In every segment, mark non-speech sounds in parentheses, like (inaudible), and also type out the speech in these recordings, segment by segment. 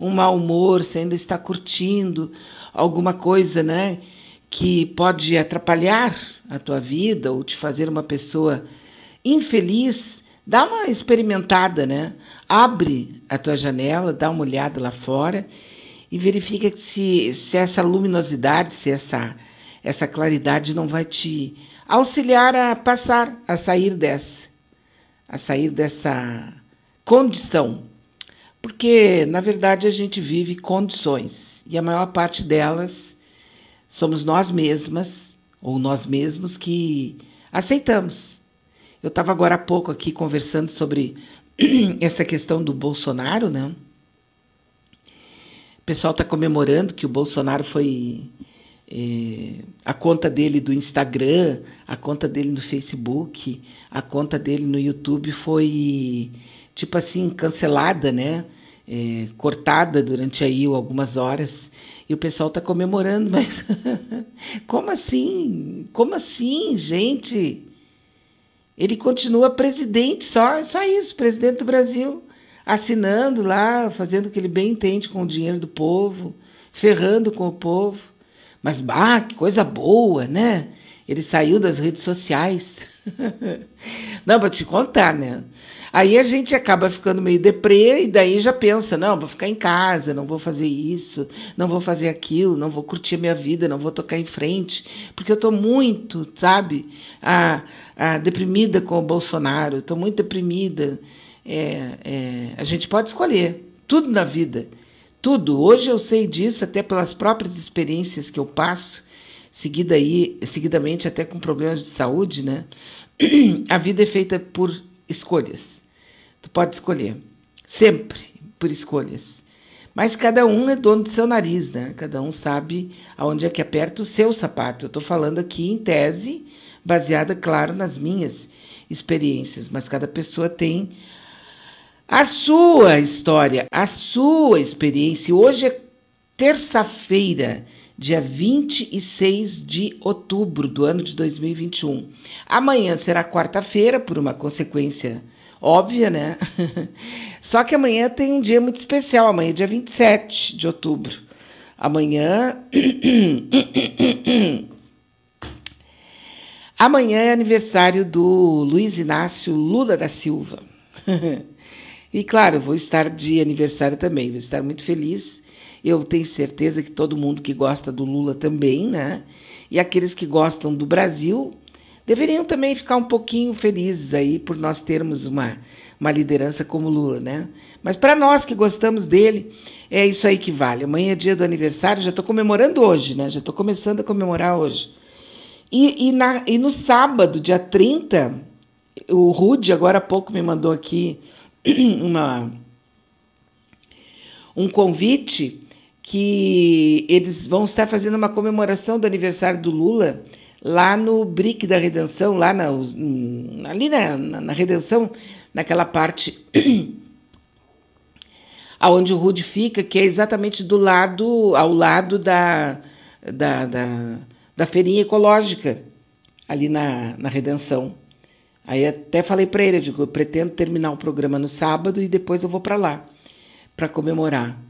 um mau humor, se ainda está curtindo alguma coisa, né, que pode atrapalhar a tua vida ou te fazer uma pessoa infeliz, dá uma experimentada, né? Abre a tua janela, dá uma olhada lá fora e verifica se, se essa luminosidade, se essa, essa claridade não vai te auxiliar a passar, a sair dessa, a sair dessa condição. Porque, na verdade, a gente vive condições e a maior parte delas somos nós mesmas ou nós mesmos que aceitamos. Eu estava agora há pouco aqui conversando sobre (clears throat) essa questão do Bolsonaro, né? O pessoal está comemorando que o Bolsonaro foi. É, a conta dele do Instagram, a conta dele no Facebook, a conta dele no YouTube foi, tipo assim, cancelada, né? É, cortada durante aí algumas horas. E o pessoal está comemorando, (laughs) mas como assim? Como assim, gente? Ele continua presidente, só, só isso, presidente do Brasil, assinando lá, fazendo o que ele bem entende com o dinheiro do povo, ferrando com o povo. Mas, bah, que coisa boa, né? Ele saiu das redes sociais. (laughs) (laughs) Não, vou te contar, né? Aí a gente acaba ficando meio deprê e daí já pensa, não, vou ficar em casa, não vou fazer isso, não vou fazer aquilo, não vou curtir a minha vida, não vou tocar em frente, porque eu estou muito, sabe, a, a, deprimida com o Bolsonaro, estou muito deprimida. É, é, a gente pode escolher tudo na vida, tudo. Hoje eu sei disso até pelas próprias experiências que eu passo, seguida aí, seguidamente até com problemas de saúde, né? A vida é feita por escolhas. Tu pode escolher. Sempre por escolhas. Mas cada um é dono do seu nariz, né? Cada um sabe aonde é que aperta o seu sapato. Eu estou falando aqui em tese, baseada, claro, nas minhas experiências, mas cada pessoa tem a sua história, a sua experiência. Hoje é terça-feira, dia 26 de outubro do ano de 2021. Amanhã será quarta-feira, por uma consequência óbvia, né? (laughs) Só que amanhã tem um dia muito especial, amanhã é dia 27 de outubro. Amanhã. (coughs) amanhã é aniversário do Luiz Inácio Lula da Silva. (laughs) e claro, vou estar de aniversário também, vou estar muito feliz eu tenho certeza que todo mundo que gosta do Lula também, né? E aqueles que gostam do Brasil deveriam também ficar um pouquinho felizes aí por nós termos uma, uma liderança como Lula, né? Mas para nós que gostamos dele, é isso aí que vale. Amanhã é dia do aniversário, já estou comemorando hoje, né? Já estou começando a comemorar hoje. E, e, na, e no sábado, dia 30, o Rude agora há pouco me mandou aqui (clears throat) uma, um convite que eles vão estar fazendo uma comemoração do aniversário do Lula lá no Brick da Redenção, lá na, ali na, na, na Redenção, naquela parte (clears throat) aonde o Rude fica, que é exatamente do lado, ao lado da, da, da, da feirinha ecológica, ali na, na Redenção. Aí até falei para ele, eu digo, eu pretendo terminar o programa no sábado e depois eu vou para lá, para comemorar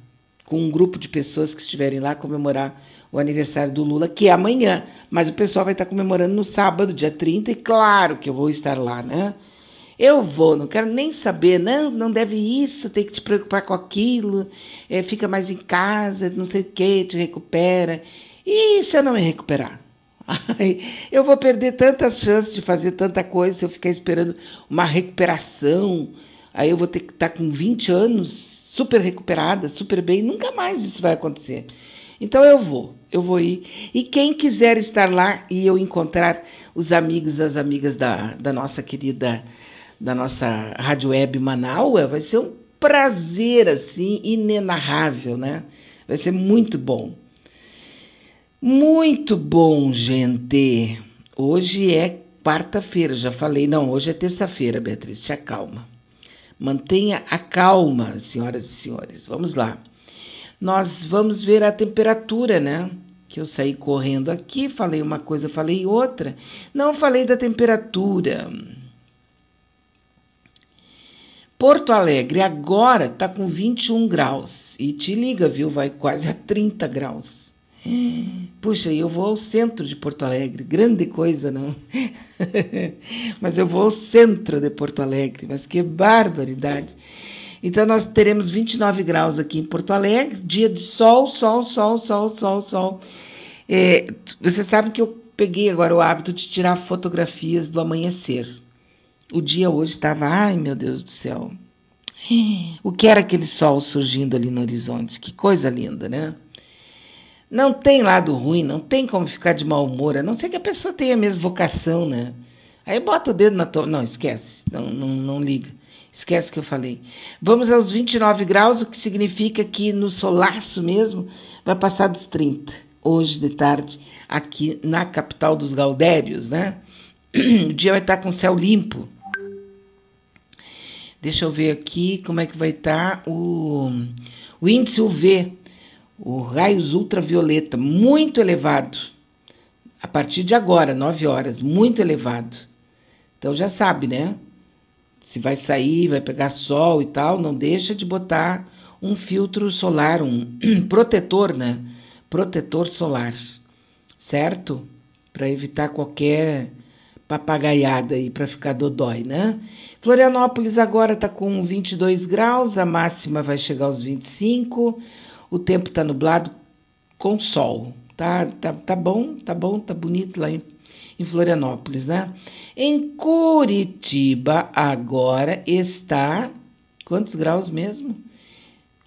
com um grupo de pessoas que estiverem lá comemorar o aniversário do Lula, que é amanhã, mas o pessoal vai estar comemorando no sábado, dia 30, e claro que eu vou estar lá, né? Eu vou, não quero nem saber, não, não deve isso, tem que te preocupar com aquilo, é, fica mais em casa, não sei o que, te recupera. E se eu não me recuperar? (laughs) Ai, eu vou perder tantas chances de fazer tanta coisa se eu ficar esperando uma recuperação. Aí eu vou ter que estar com 20 anos super recuperada, super bem, nunca mais isso vai acontecer. Então eu vou, eu vou ir. E quem quiser estar lá e eu encontrar os amigos, as amigas da, da nossa querida, da nossa Rádio Web Manaus, vai ser um prazer, assim, inenarrável, né? Vai ser muito bom. Muito bom, gente. Hoje é quarta-feira, já falei. Não, hoje é terça-feira, Beatriz, te acalma. Mantenha a calma, senhoras e senhores. Vamos lá. Nós vamos ver a temperatura, né? Que eu saí correndo aqui, falei uma coisa, falei outra. Não falei da temperatura. Porto Alegre agora tá com 21 graus. E te liga, viu? Vai quase a 30 graus. Puxa, eu vou ao centro de Porto Alegre. Grande coisa, não? (laughs) mas eu vou ao centro de Porto Alegre. Mas que barbaridade. Então, nós teremos 29 graus aqui em Porto Alegre. Dia de sol, sol, sol, sol, sol, sol. É, você sabe que eu peguei agora o hábito de tirar fotografias do amanhecer. O dia hoje estava, ai meu Deus do céu. (gasps) O que era aquele sol surgindo ali no horizonte? Que coisa linda, né? Não tem lado ruim, não tem como ficar de mau humor, a não ser que a pessoa tenha mesmo vocação, né? Aí bota o dedo na tua. Não, esquece, não, não, não liga. Esquece que eu falei. Vamos aos 29 graus, o que significa que no solaço mesmo vai passar dos 30, hoje de tarde, aqui na capital dos Gaudérios, né? O dia vai estar com céu limpo. Deixa eu ver aqui como é que vai estar o, o índice UV, o raios ultravioleta, muito elevado. A partir de agora, 9 horas, muito elevado. Então já sabe, né? Se vai sair, vai pegar sol e tal, não deixa de botar um filtro solar, um (clears throat) protetor, né? Protetor solar, certo? Para evitar qualquer papagaiada aí para ficar dodói, né? Florianópolis agora está com 22 graus, a máxima vai chegar aos 25. O tempo está nublado com sol. Tá, tá, tá bom, tá bom, tá bonito lá em, em Florianópolis, né? Em Curitiba agora está quantos graus mesmo?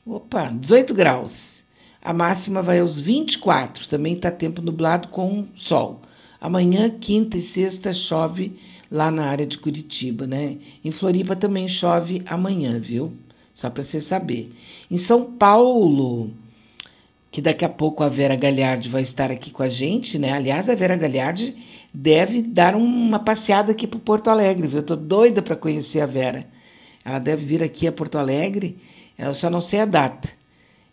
Opa, 18 graus. A máxima vai aos 24. Também está tempo nublado com sol. Amanhã, quinta e sexta, chove lá na área de Curitiba, né? Em Floripa também chove amanhã, viu? Só para você saber. Em São Paulo, que daqui a pouco a Vera Galhardi vai estar aqui com a gente, né? Aliás, a Vera Galhardi deve dar uma passeada aqui para Porto Alegre, viu? Eu tô doida para conhecer a Vera. Ela deve vir aqui a Porto Alegre, eu só não sei a data.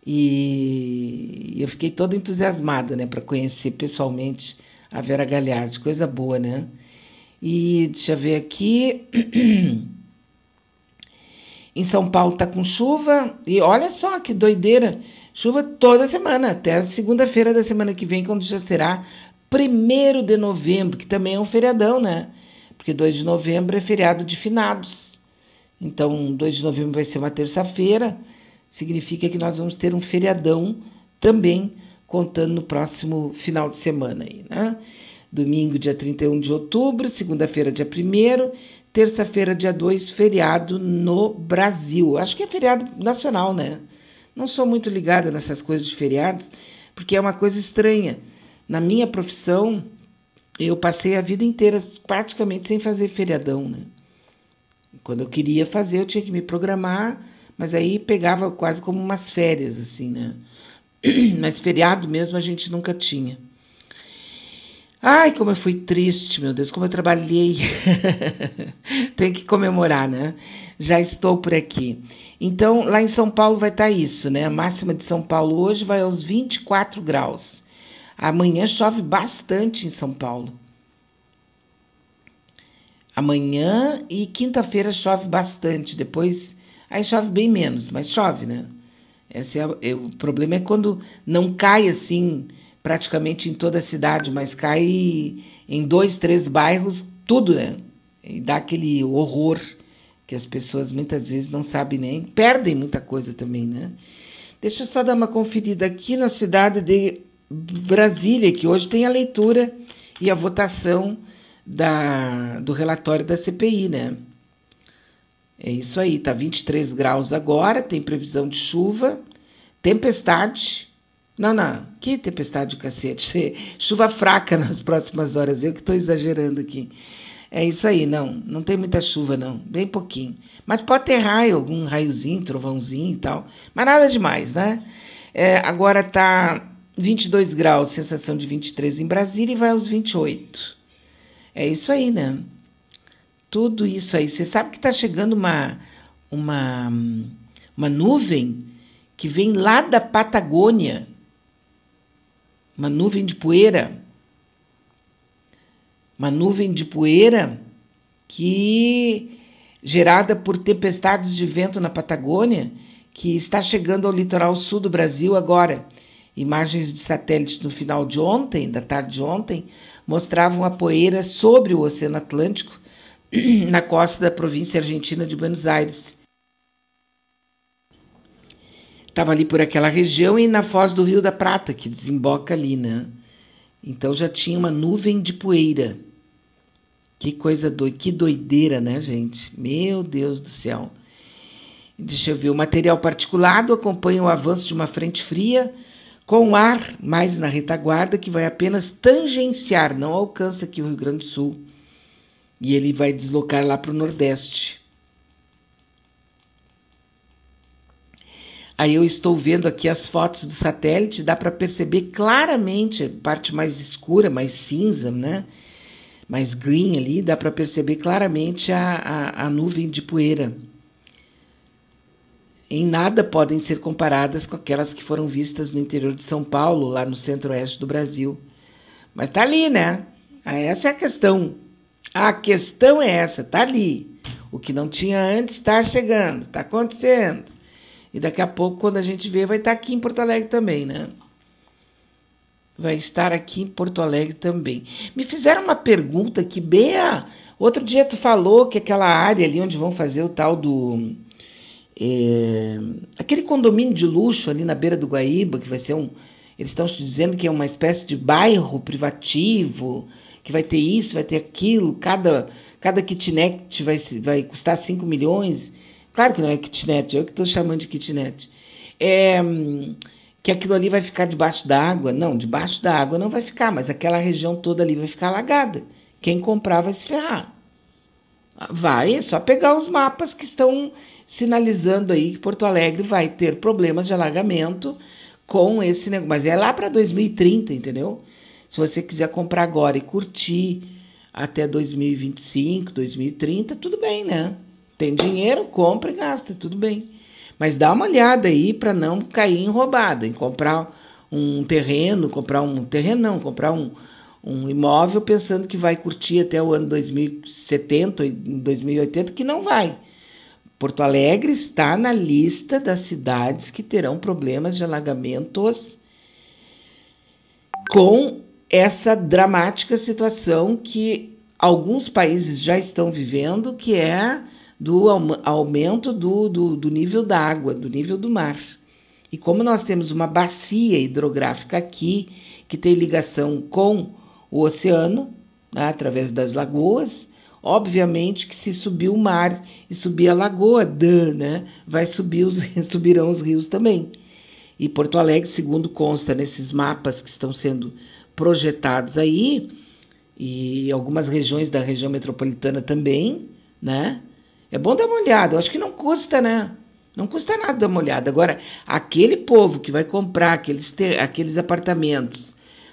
E eu fiquei toda entusiasmada, né, para conhecer pessoalmente a Vera Galhardi, coisa boa, né? E deixa eu ver aqui. (clears throat) em São Paulo tá com chuva. E olha só que doideira. Chuva toda semana, até a segunda-feira da semana que vem, quando já será 1 de novembro, que também é um feriadão, né? Porque 2 de novembro é feriado de finados. Então, 2 de novembro vai ser uma terça-feira, significa que nós vamos ter um feriadão também contando no próximo final de semana aí, né? Domingo, dia 31 de outubro, segunda-feira, dia 1 terça-feira, dia 2, feriado no Brasil. Acho que é feriado nacional, né? Não sou muito ligada nessas coisas de feriados, porque é uma coisa estranha. Na minha profissão, eu passei a vida inteira praticamente sem fazer feriadão, né? Quando eu queria fazer, eu tinha que me programar, mas aí pegava quase como umas férias, assim, né? (clears throat) Mas feriado mesmo a gente nunca tinha. Ai, como eu fui triste, meu Deus, como eu trabalhei. (laughs) Tem que comemorar, né? Já estou por aqui. Então, lá em São Paulo vai estar tá isso, né? A máxima de São Paulo hoje vai aos 24 graus. Amanhã chove bastante em São Paulo. Amanhã e quinta-feira chove bastante. Depois, aí chove bem menos, mas chove, né? Esse é, é, o problema é quando não cai assim praticamente em toda a cidade, mas cai em dois, três bairros, tudo, né? E dá aquele horror que as pessoas muitas vezes não sabem nem, perdem muita coisa também, né? Deixa eu só dar uma conferida aqui na cidade de Brasília, que hoje tem a leitura e a votação da, do relatório da CPI, né? É isso aí, tá 23 graus agora, tem previsão de chuva, tempestade. Não, não, que tempestade do cacete. Chuva fraca (laughs) nas próximas horas, eu que estou exagerando aqui. É isso aí, não, não tem muita chuva, não, bem pouquinho. Mas pode ter raio, algum raiozinho, trovãozinho e tal, mas nada demais, né? É, agora tá 22 graus, sensação de 23 em Brasília e vai aos 28. É isso aí, né? Tudo isso aí. Você sabe que está chegando uma, uma, uma nuvem que vem lá da Patagônia, uma nuvem de poeira, uma nuvem de poeira que gerada por tempestades de vento na Patagônia, que está chegando ao litoral sul do Brasil agora. Imagens de satélite no final de ontem, da tarde de ontem, mostravam a poeira sobre o Oceano Atlântico, (clears throat) na costa da província argentina de Buenos Aires. Estava ali por aquela região e na foz do Rio da Prata, que desemboca ali, né? Então já tinha uma nuvem de poeira. Que coisa doida, que doideira, né, gente? Meu Deus do céu. Deixa eu ver, o material particulado acompanha o avanço de uma frente fria com ar mais na retaguarda que vai apenas tangenciar, não alcança aqui o Rio Grande do Sul. E ele vai deslocar lá para o Nordeste. Aí eu estou vendo aqui as fotos do satélite, dá para perceber claramente parte mais escura, mais cinza, né? Mais green ali, dá para perceber claramente a, a, a nuvem de poeira. Em nada podem ser comparadas com aquelas que foram vistas no interior de São Paulo, lá no centro-oeste do Brasil. Mas tá ali, né? Ah, essa é a questão. A questão é essa, tá ali. O que não tinha antes está chegando, está acontecendo. E daqui a pouco, quando a gente vê, vai estar aqui em Porto Alegre também, né? Vai estar aqui em Porto Alegre também. Me fizeram uma pergunta que, Bea, outro dia tu falou que aquela área ali onde vão fazer o tal do. É, aquele condomínio de luxo ali na beira do Guaíba, que vai ser um. Eles estão dizendo que é uma espécie de bairro privativo, que vai ter isso, vai ter aquilo, cada, cada kitnet vai, vai custar 5 milhões. Claro que não é kitnet, eu que estou chamando de kitnet. É, que aquilo ali vai ficar debaixo da água. Não, debaixo da água não vai ficar, mas aquela região toda ali vai ficar alagada. Quem comprar vai se ferrar. Vai, é só pegar os mapas que estão sinalizando aí que Porto Alegre vai ter problemas de alagamento com esse negócio. Mas é lá para 2030, entendeu? Se você quiser comprar agora e curtir até 2025, 2030, tudo bem, né? Tem dinheiro, compra e gasta, tudo bem. Mas dá uma olhada aí para não cair em roubada, em comprar um terreno, comprar um terreno não, comprar um, um imóvel pensando que vai curtir até o ano 2070, 2080, que não vai. Porto Alegre está na lista das cidades que terão problemas de alagamentos com essa dramática situação que alguns países já estão vivendo, que é do aumento do, do, do nível da água, do nível do mar. E como nós temos uma bacia hidrográfica aqui, que tem ligação com o oceano, né, através das lagoas, obviamente que se subir o mar e subir a lagoa, dan, né, vai subir os, (laughs) subirão os rios também. E Porto Alegre, segundo consta nesses mapas que estão sendo projetados aí, e algumas regiões da região metropolitana também, né? É bom dar uma olhada. Eu acho que não custa, né? Não custa nada dar uma olhada. Agora, aquele povo que vai comprar aqueles, ter, aqueles apartamentos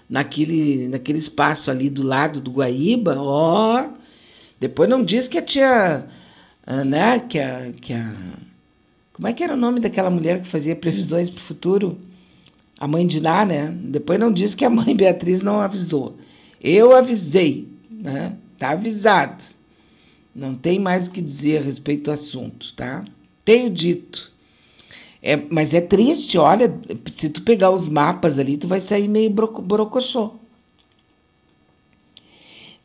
naquele, naquele espaço ali do lado do Guaíba, ó. Depois não diz que a tia. Ah, né? Que a, que a. Como é que era o nome daquela mulher que fazia previsões para o futuro? A mãe de Ná, né? Depois não diz que a mãe (laughs) Beatriz não avisou. Eu avisei, né? Tá avisado. Não tem mais o que dizer a respeito do assunto, tá? Tenho dito. É, mas é triste, olha, se tu pegar os mapas ali, tu vai sair meio borocochô.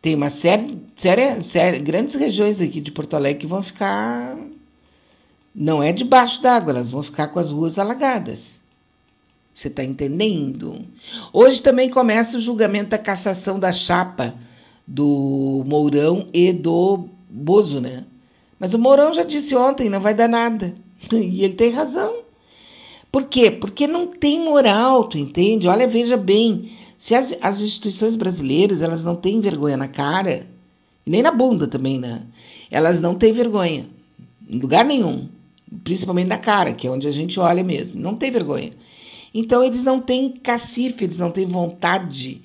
Tem uma série, série, série, grandes regiões aqui de Porto Alegre que vão ficar. Não é debaixo d'água, elas vão ficar com as ruas alagadas. Você está entendendo? Hoje também começa o julgamento da cassação da chapa do Mourão e do Bozo, né? Mas o Mourão já disse ontem, não vai dar nada. (laughs) E ele tem razão. Por quê? Porque não tem moral, tu entende? Olha, veja bem, se as, as instituições brasileiras, elas não têm vergonha na cara, nem na bunda também, né? Elas não têm vergonha, em lugar nenhum, principalmente na cara, que é onde a gente olha mesmo, não tem vergonha. Então, eles não têm cacife, eles não têm vontade,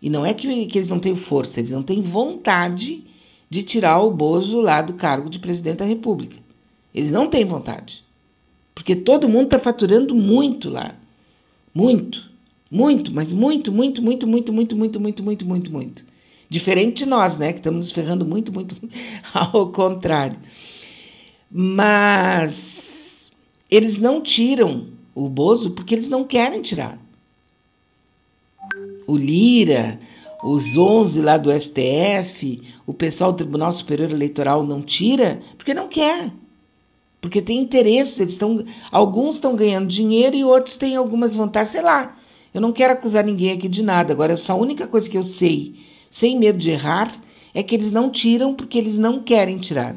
e não é que, que eles não têm força, eles não têm vontade de tirar o Bozo lá do cargo de presidente da República. Eles não têm vontade. Porque todo mundo está faturando muito lá. Muito. Muito, mas muito, muito, muito, muito, muito, muito, muito, muito, muito, muito. Diferente de nós, né? Que estamos nos ferrando muito, muito (laughs) ao contrário. Mas eles não tiram o Bozo porque eles não querem tirar. O Lira, os 11 lá do STF, o pessoal do Tribunal Superior Eleitoral não tira porque não quer. Porque tem interesse, eles estão, alguns estão ganhando dinheiro e outros têm algumas vantagens, sei lá. Eu não quero acusar ninguém aqui de nada. Agora, a única coisa que eu sei, sem medo de errar, é que eles não tiram porque eles não querem tirar.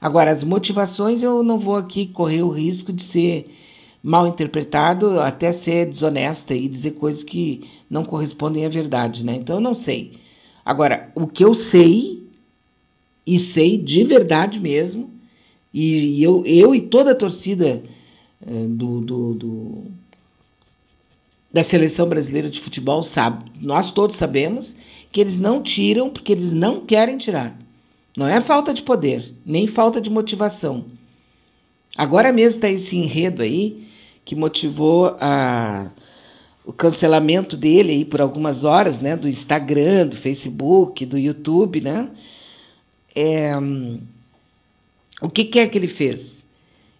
Agora, as motivações eu não vou aqui correr o risco de ser mal interpretado, até ser desonesta e dizer coisas que não correspondem à verdade, né? Então eu não sei. Agora, o que eu sei, e sei de verdade mesmo, e eu, eu e toda a torcida eh, do, do, do, da seleção brasileira de futebol sabe, nós todos sabemos que eles não tiram porque eles não querem tirar. Não é falta de poder, nem falta de motivação. Agora mesmo está esse enredo aí que motivou a, o cancelamento dele aí por algumas horas, né, do Instagram, do Facebook, do YouTube, né? É, o que, que é que ele fez?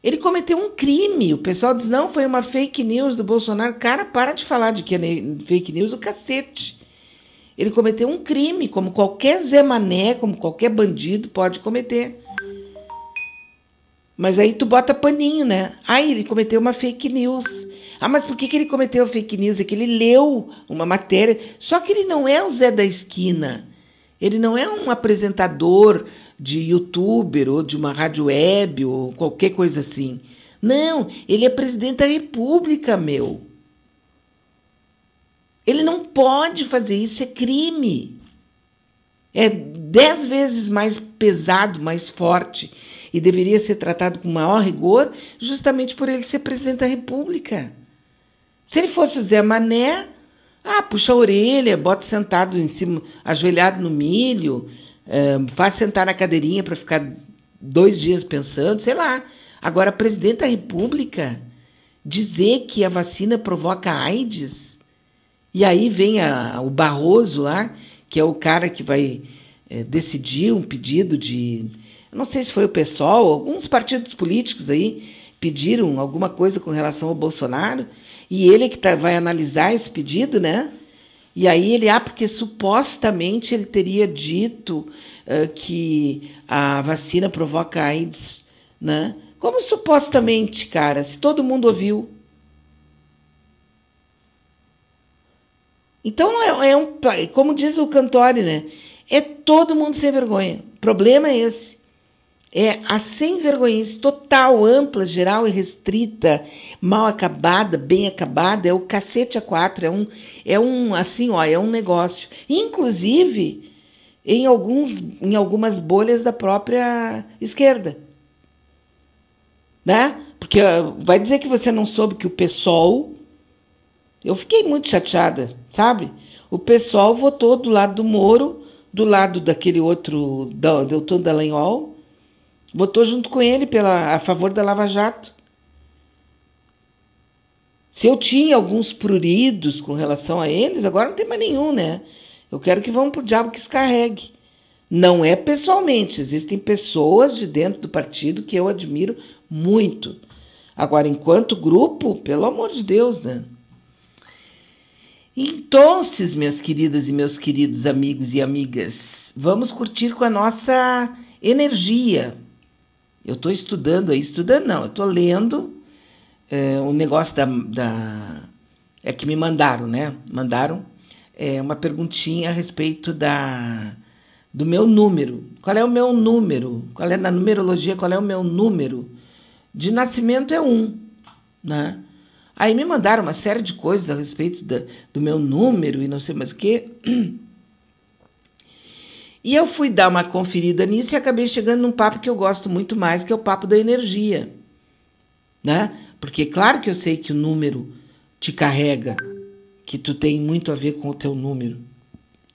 Ele cometeu um crime. O pessoal diz: não, foi uma fake news do Bolsonaro. Cara, para de falar de que é fake news o cacete. Ele cometeu um crime, como qualquer Zé Mané, como qualquer bandido pode cometer. Mas aí tu bota paninho, né? Ah, ele cometeu uma fake news. Ah, mas por que, que ele cometeu fake news? É que ele leu uma matéria. Só que ele não é o Zé da esquina. Ele não é um apresentador de youtuber ou de uma rádio web ou qualquer coisa assim. Não, ele é presidente da república, meu. Ele não pode fazer isso, é crime. É dez vezes mais pesado, mais forte e deveria ser tratado com maior rigor, justamente por ele ser presidente da República. Se ele fosse o Zé Mané, ah, puxa a orelha, bota sentado em cima, ajoelhado no milho, é, faz sentar na cadeirinha para ficar dois dias pensando, sei lá. Agora, presidente da República dizer que a vacina provoca AIDS, e aí vem a, o Barroso lá, que é o cara que vai é, decidir um pedido de. Não sei se foi o PSOL, alguns partidos políticos aí pediram alguma coisa com relação ao Bolsonaro, e ele é que tá, vai analisar esse pedido, né? E aí ele, ah, porque supostamente ele teria dito uh, que a vacina provoca AIDS, né? Como supostamente, cara, se todo mundo ouviu? Então é, é um, como diz o Cantori, né? É todo mundo sem vergonha. O problema é esse. É a sem vergonhice total, ampla, geral e restrita, mal acabada, bem acabada, é o cacete a quatro, é um, é um assim, ó, é um negócio. Inclusive em, alguns, em algumas bolhas da própria esquerda. Né? Porque vai dizer que você não soube que o PSOL. Eu fiquei muito chateada, sabe? O PSOL votou do lado do Moro, do lado daquele outro, do doutor Dallagnol, votou junto com ele pela, a favor da Lava Jato. Se eu tinha alguns pruridos com relação a eles, agora não tem mais nenhum, né? Eu quero que vão para o diabo que escarregue. Não é pessoalmente, existem pessoas de dentro do partido que eu admiro muito. Agora, enquanto grupo, pelo amor de Deus, né? Então, minhas queridas e meus queridos amigos e amigas, vamos curtir com a nossa energia. Eu estou estudando aí, estudando não, eu estou lendo é, um negócio da, da. É que me mandaram, né? Mandaram é, uma perguntinha a respeito da, do meu número. Qual é o meu número? Qual é na numerologia? Qual é o meu número? De nascimento é um, né? Aí me mandaram uma série de coisas a respeito da, do meu número e não sei mais o quê. (clears throat) E eu fui dar uma conferida nisso e acabei chegando num papo que eu gosto muito mais, que é o papo da energia. Né? Porque claro que eu sei que o número te carrega, que tu tem muito a ver com o teu número.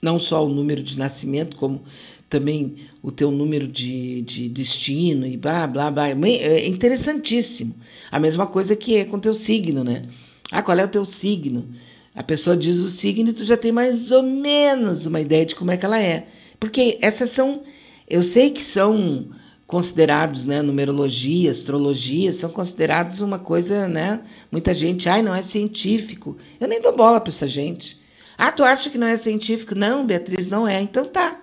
Não só o número de nascimento, como também o teu número de, de destino e blá, blá, blá. É interessantíssimo. A mesma coisa que é com o teu signo, né? Ah, qual é o teu signo? A pessoa diz o signo e tu já tem mais ou menos uma ideia de como é que ela é. Porque essas são, eu sei que são considerados, né, numerologia, astrologia, são considerados uma coisa, né? Muita gente, ai, não é científico. Eu nem dou bola para essa gente. Ah, tu acha que não é científico? Não, Beatriz, não é. Então tá.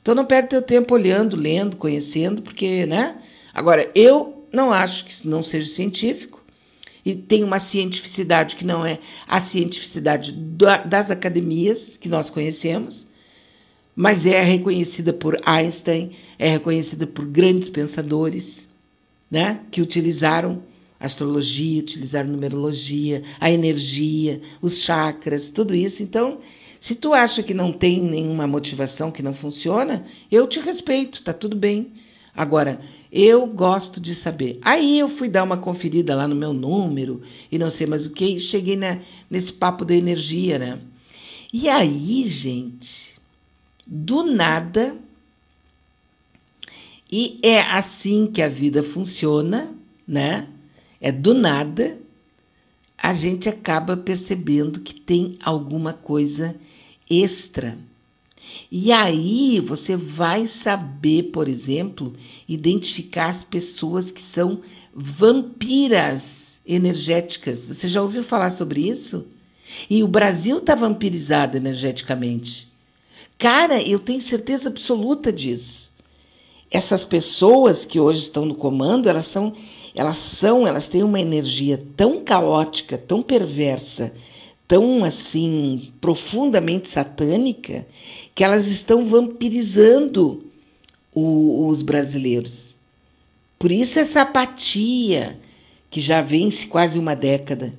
Então não perde teu tempo olhando, lendo, conhecendo, porque, né? Agora, eu não acho que não seja científico e tem uma cientificidade que não é a cientificidade das academias que nós conhecemos, mas é reconhecida por Einstein, é reconhecida por grandes pensadores, né, que utilizaram astrologia, utilizaram numerologia, a energia, os chakras, tudo isso. Então, se tu acha que não tem nenhuma motivação que não funciona, eu te respeito, tá tudo bem. Agora, eu gosto de saber. Aí eu fui dar uma conferida lá no meu número e não sei mais o que, e cheguei na, nesse papo da energia, né? E aí, gente, do nada. E é assim que a vida funciona, né? É do nada, a gente acaba percebendo que tem alguma coisa extra. E aí você vai saber, por exemplo, identificar as pessoas que são vampiras energéticas. Você já ouviu falar sobre isso? E o Brasil está vampirizado energeticamente. Cara, eu tenho certeza absoluta disso. Essas pessoas que hoje estão no comando, elas são, elas são, elas têm uma energia tão caótica, tão perversa, tão assim profundamente satânica, que elas estão vampirizando o, os brasileiros. Por isso essa apatia que já vence quase uma década.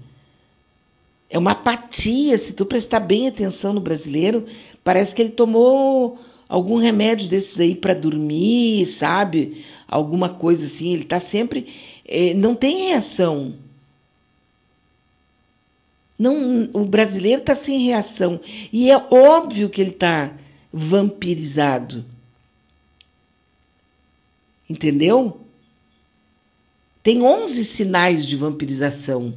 É uma apatia, se tu prestar bem atenção no brasileiro, Parece que ele tomou algum remédio desses aí para dormir, sabe? Alguma coisa assim. Ele está sempre. É, não tem reação. Não, o brasileiro está sem reação. E é óbvio que ele está vampirizado. Entendeu? Tem 11 sinais de vampirização.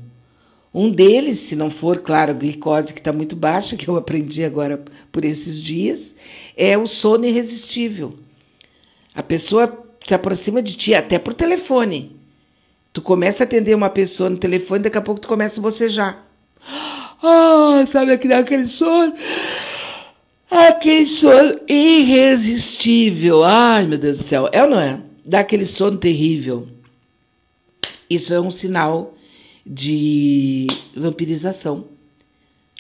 Um deles, se não for, claro, a glicose que está muito baixa, que eu aprendi agora por esses dias, é o sono irresistível. A pessoa se aproxima de ti até por telefone. Tu começa a atender uma pessoa no telefone, daqui a pouco tu começa a bocejar. Ah, sabe aquele sono? Aquele sono irresistível. Ai, meu Deus do céu. É ou não é? Dá aquele sono terrível. Isso é um sinal de vampirização.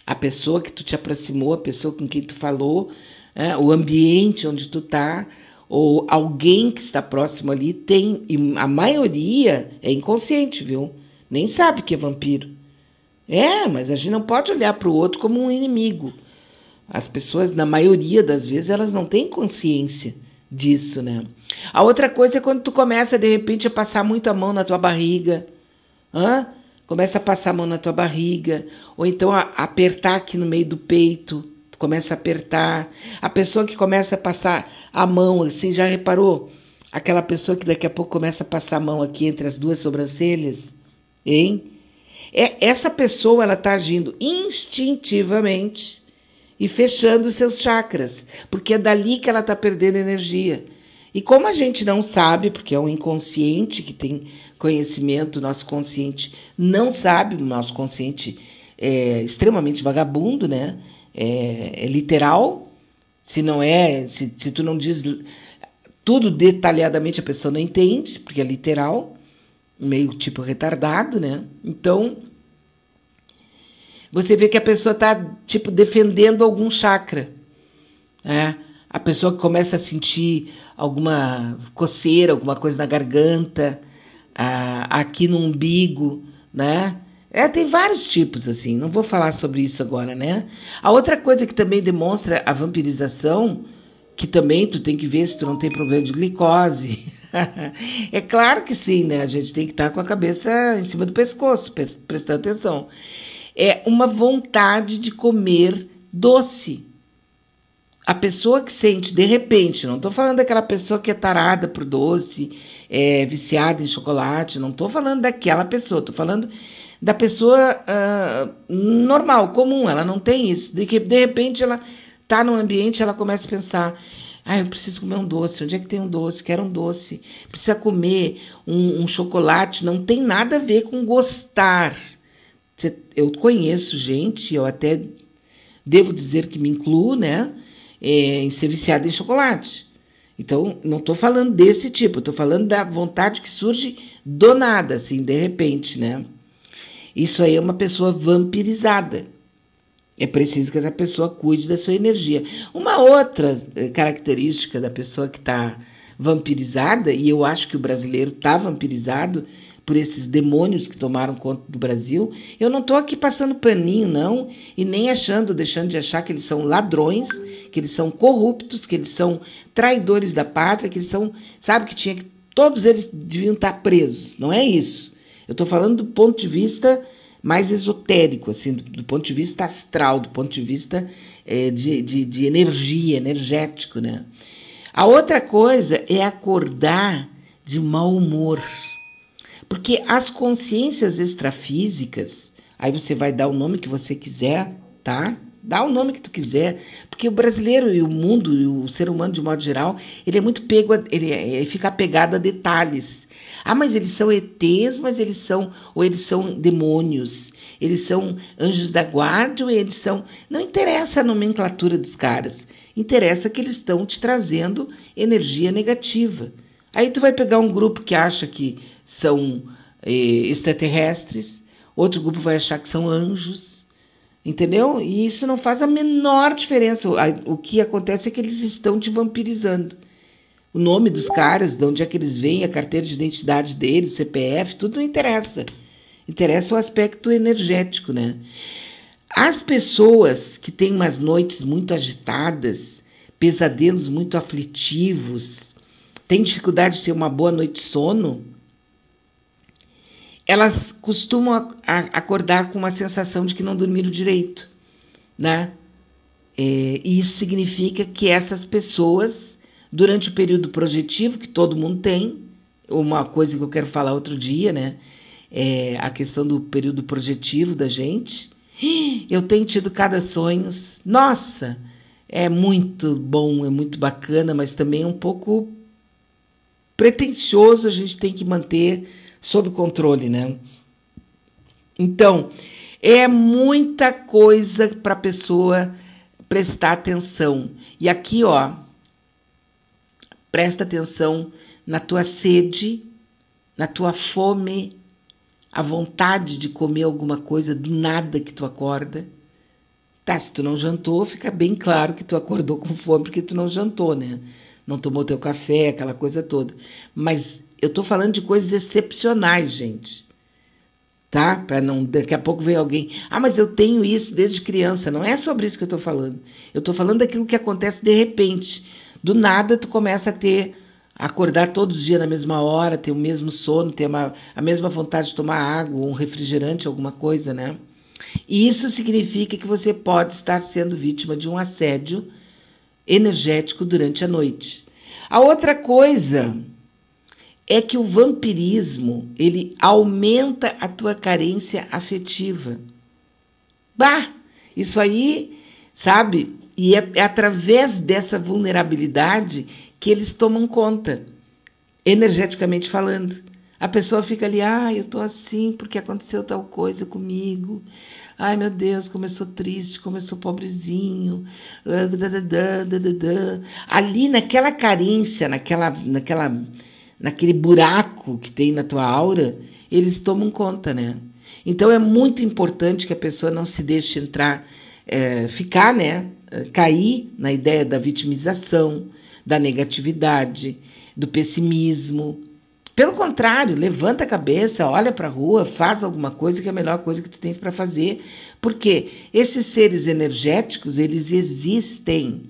A pessoa que tu te aproximou, a pessoa com quem tu falou, é, o ambiente onde tu tá, ou alguém que está próximo ali tem, e a maioria é inconsciente, viu? Nem sabe que é vampiro. É, mas a gente não pode olhar para o outro como um inimigo. As pessoas, na maioria das vezes, elas não têm consciência disso, né? A outra coisa é quando tu começa, de repente, a passar muito a mão na tua barriga. Hã? Começa a passar a mão na tua barriga, ou então a, apertar aqui no meio do peito, começa a apertar. A pessoa que começa a passar a mão, assim, já reparou? Aquela pessoa que daqui a pouco começa a passar a mão aqui entre as duas sobrancelhas, hein? É, essa pessoa ela está agindo instintivamente e fechando seus chakras, porque é dali que ela está perdendo energia. E como a gente não sabe, porque é um inconsciente que tem conhecimento, nosso consciente não sabe, nosso consciente é extremamente vagabundo, né? É, é literal. Se não é, se, se tu não diz tudo detalhadamente, a pessoa não entende, porque é literal, meio tipo retardado, né? Então, você vê que a pessoa está tipo defendendo algum chakra, né? A pessoa começa a sentir alguma coceira, alguma coisa na garganta, aqui no umbigo, né? É, tem vários tipos, assim, não vou falar sobre isso agora, né? A outra coisa que também demonstra a vampirização, que também tu tem que ver se tu não tem problema de glicose. (laughs) é claro que sim, né? A gente tem que estar com a cabeça em cima do pescoço, prestando atenção. É uma vontade de comer doce. A pessoa que sente de repente, não estou falando daquela pessoa que é tarada por doce, é, viciada em chocolate, não estou falando daquela pessoa, estou falando da pessoa uh, normal, comum, ela não tem isso. De que de repente ela está num ambiente, ela começa a pensar: Ah, eu preciso comer um doce. Onde é que tem um doce? Quero um doce. Precisa comer um, um chocolate. Não tem nada a ver com gostar. Eu conheço gente, eu até devo dizer que me incluo, né? É, em ser viciada em chocolate. Então, não estou falando desse tipo, estou falando da vontade que surge do nada, assim, de repente, né? Isso aí é uma pessoa vampirizada. É preciso que essa pessoa cuide da sua energia. Uma outra eh, característica da pessoa que está vampirizada, e eu acho que o brasileiro está vampirizado, por esses demônios que tomaram conta do Brasil. Eu não estou aqui passando paninho, não, e nem achando, deixando de achar que eles são ladrões, que eles são corruptos, que eles são traidores da pátria, que eles são, sabe, que tinha que todos eles deviam estar presos. Não é isso. Eu estou falando do ponto de vista mais esotérico, assim, do, do, ponto de vista astral, do ponto de vista é, de, de, de energia, energético, né? A outra coisa é acordar de mau humor. Porque as consciências extrafísicas, aí você vai dar o nome que você quiser, tá? Dá o nome que tu quiser, porque o brasileiro e o mundo e o ser humano de modo geral, ele é muito pego, a, ele, ele fica apegado a detalhes. Ah, mas eles são ETs, mas eles são ou eles são demônios, eles são anjos da guarda, ou eles são, não interessa a nomenclatura dos caras. Interessa que eles estão te trazendo energia negativa. Aí tu vai pegar um grupo que acha que são eh, extraterrestres, outro grupo vai achar que são anjos, entendeu? E isso não faz a menor diferença. O que acontece é que eles estão te vampirizando. O nome dos caras, de onde é que eles vêm, a carteira de identidade deles, CPF, tudo não interessa. Interessa o aspecto energético, né? As pessoas que têm umas noites muito agitadas, pesadelos muito aflitivos, têm dificuldade de ter uma boa noite de sono, elas costumam acordar com uma sensação de que não dormiram direito, né? É, e isso significa que essas pessoas, durante o período projetivo, que todo mundo tem, uma coisa que eu quero falar outro dia, né? É a questão do período projetivo da gente. (gasps) Eu tenho tido cada sonho, nossa, é muito bom, é muito bacana, mas também é um pouco pretensioso, a gente tem que manter sob controle, né? Então, é muita coisa para a pessoa prestar atenção. E aqui, ó, presta atenção na tua sede, na tua fome, a vontade de comer alguma coisa do nada que tu acorda. Tá, se tu não jantou, fica bem claro que tu acordou com fome porque tu não jantou, né? Não tomou teu café, aquela coisa toda. Mas eu estou falando de coisas excepcionais, gente. Tá? Para não. Daqui a pouco vem alguém. Ah, mas eu tenho isso desde criança. Não é sobre isso que eu estou falando. Eu estou falando daquilo que acontece de repente. Do nada, tu começa a ter. Acordar todos os dias na mesma hora, ter o mesmo sono, ter uma, a mesma vontade de tomar água, um refrigerante, alguma coisa, né? E isso significa que você pode estar sendo vítima de um assédio energético durante a noite. A outra coisa é que o vampirismo ele aumenta a tua carência afetiva. Bah, isso aí, sabe? E é, é através dessa vulnerabilidade que eles tomam conta, energeticamente falando. A pessoa fica ali, ah, eu tô assim porque aconteceu tal coisa comigo. Ai, meu Deus, como eu sou triste, como eu sou pobrezinho. Ali naquela carência, naquela, naquela naquele buraco que tem na tua aura, eles tomam conta, né? Então é muito importante que a pessoa não se deixe entrar, é, ficar, né? Cair na ideia da vitimização, da negatividade, do pessimismo. Pelo contrário, levanta a cabeça, olha para a rua, faz alguma coisa que é a melhor coisa que tu tem para fazer, porque esses seres energéticos, eles existem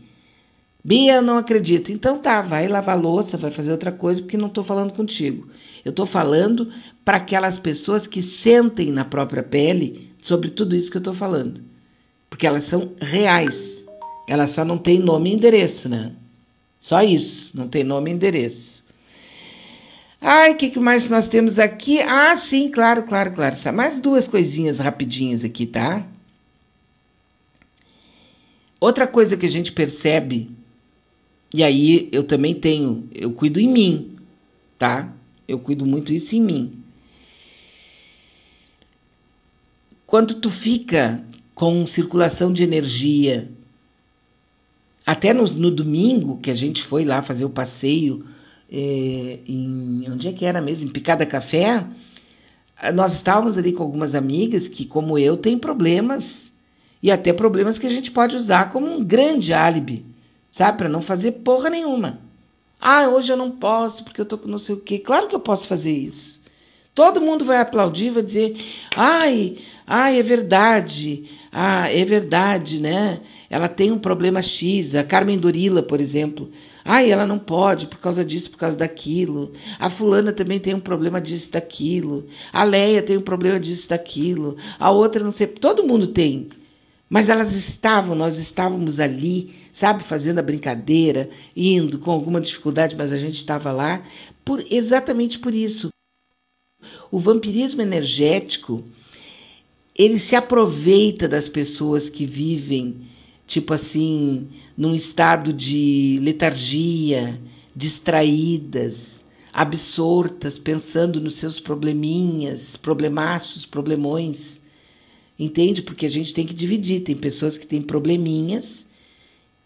Bia, eu não acredito. Então tá, vai lavar louça, vai fazer outra coisa, porque não estou falando contigo. Eu estou falando para aquelas pessoas que sentem na própria pele sobre tudo isso que eu estou falando. Porque elas são reais. Elas só não têm nome e endereço, né? Só isso, não tem nome e endereço. Ai, o que, que mais nós temos aqui? Ah, sim, claro, claro, claro. Mais duas coisinhas rapidinhas aqui, tá? Outra coisa que a gente percebe E aí eu também tenho, eu cuido em mim, tá? Eu cuido muito isso em mim. Quando tu fica com circulação de energia, até no, no domingo que a gente foi lá fazer o passeio, é, em onde é que era mesmo? Em Picada Café, nós estávamos ali com algumas amigas que, como eu, têm problemas e até problemas que a gente pode usar como um grande álibi, sabe? Para não fazer porra nenhuma. Ah, hoje eu não posso porque eu tô com não sei o quê. Claro que eu posso fazer isso. Todo mundo vai aplaudir, vai dizer: ai, ai, é verdade, ah, é verdade, né? Ela tem um problema X. A Carmen Dorila, por exemplo. Ai, ela não pode por causa disso, por causa daquilo. A fulana também tem um problema disso, daquilo. A Leia tem um problema disso, daquilo. A outra não sei. Todo mundo tem. Mas elas estavam, nós estávamos ali, sabe, fazendo a brincadeira, indo com alguma dificuldade, mas a gente estava lá por exatamente por isso. O vampirismo energético, ele se aproveita das pessoas que vivem, tipo assim, num estado de letargia, distraídas, absortas, pensando nos seus probleminhas, problemaços, problemões Entende? Porque a gente tem que dividir. Tem pessoas que têm probleminhas,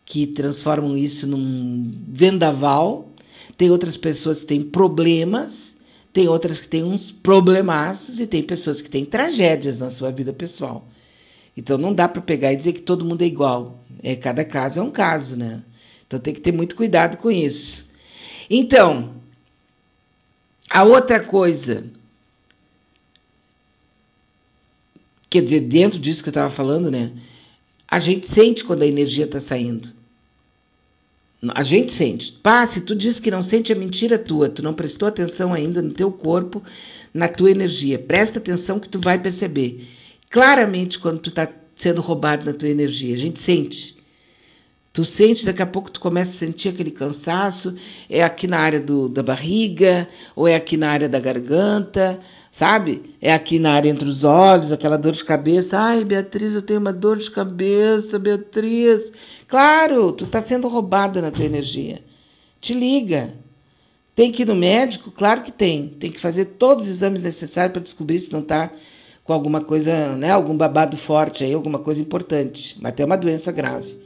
que transformam isso num vendaval. Tem outras pessoas que têm problemas. Tem outras que têm uns problemaços. E tem pessoas que têm tragédias na sua vida pessoal. Então não dá para pegar e dizer que todo mundo é igual. É, cada caso é um caso, né? Então tem que ter muito cuidado com isso. Então, a outra coisa Quer dizer, dentro disso que eu estava falando, né? A gente sente quando a energia está saindo. A gente sente. Pá, se tu diz que não sente, é mentira tua. Tu não prestou atenção ainda no teu corpo, na tua energia. Presta atenção que tu vai perceber. Claramente quando tu está sendo roubado na tua energia. A gente sente. Tu sente, daqui a pouco tu começa a sentir aquele cansaço. É aqui na área do, da barriga, ou é aqui na área da garganta, sabe? É aqui na área entre os olhos, aquela dor de cabeça. Ai, Beatriz, eu tenho uma dor de cabeça, Beatriz. Claro, tu está sendo roubada na tua energia. Te liga. Tem que ir no médico? Claro que tem. Tem que fazer todos os exames necessários para descobrir se não está com alguma coisa, né, algum babado forte aí, alguma coisa importante, até uma doença grave.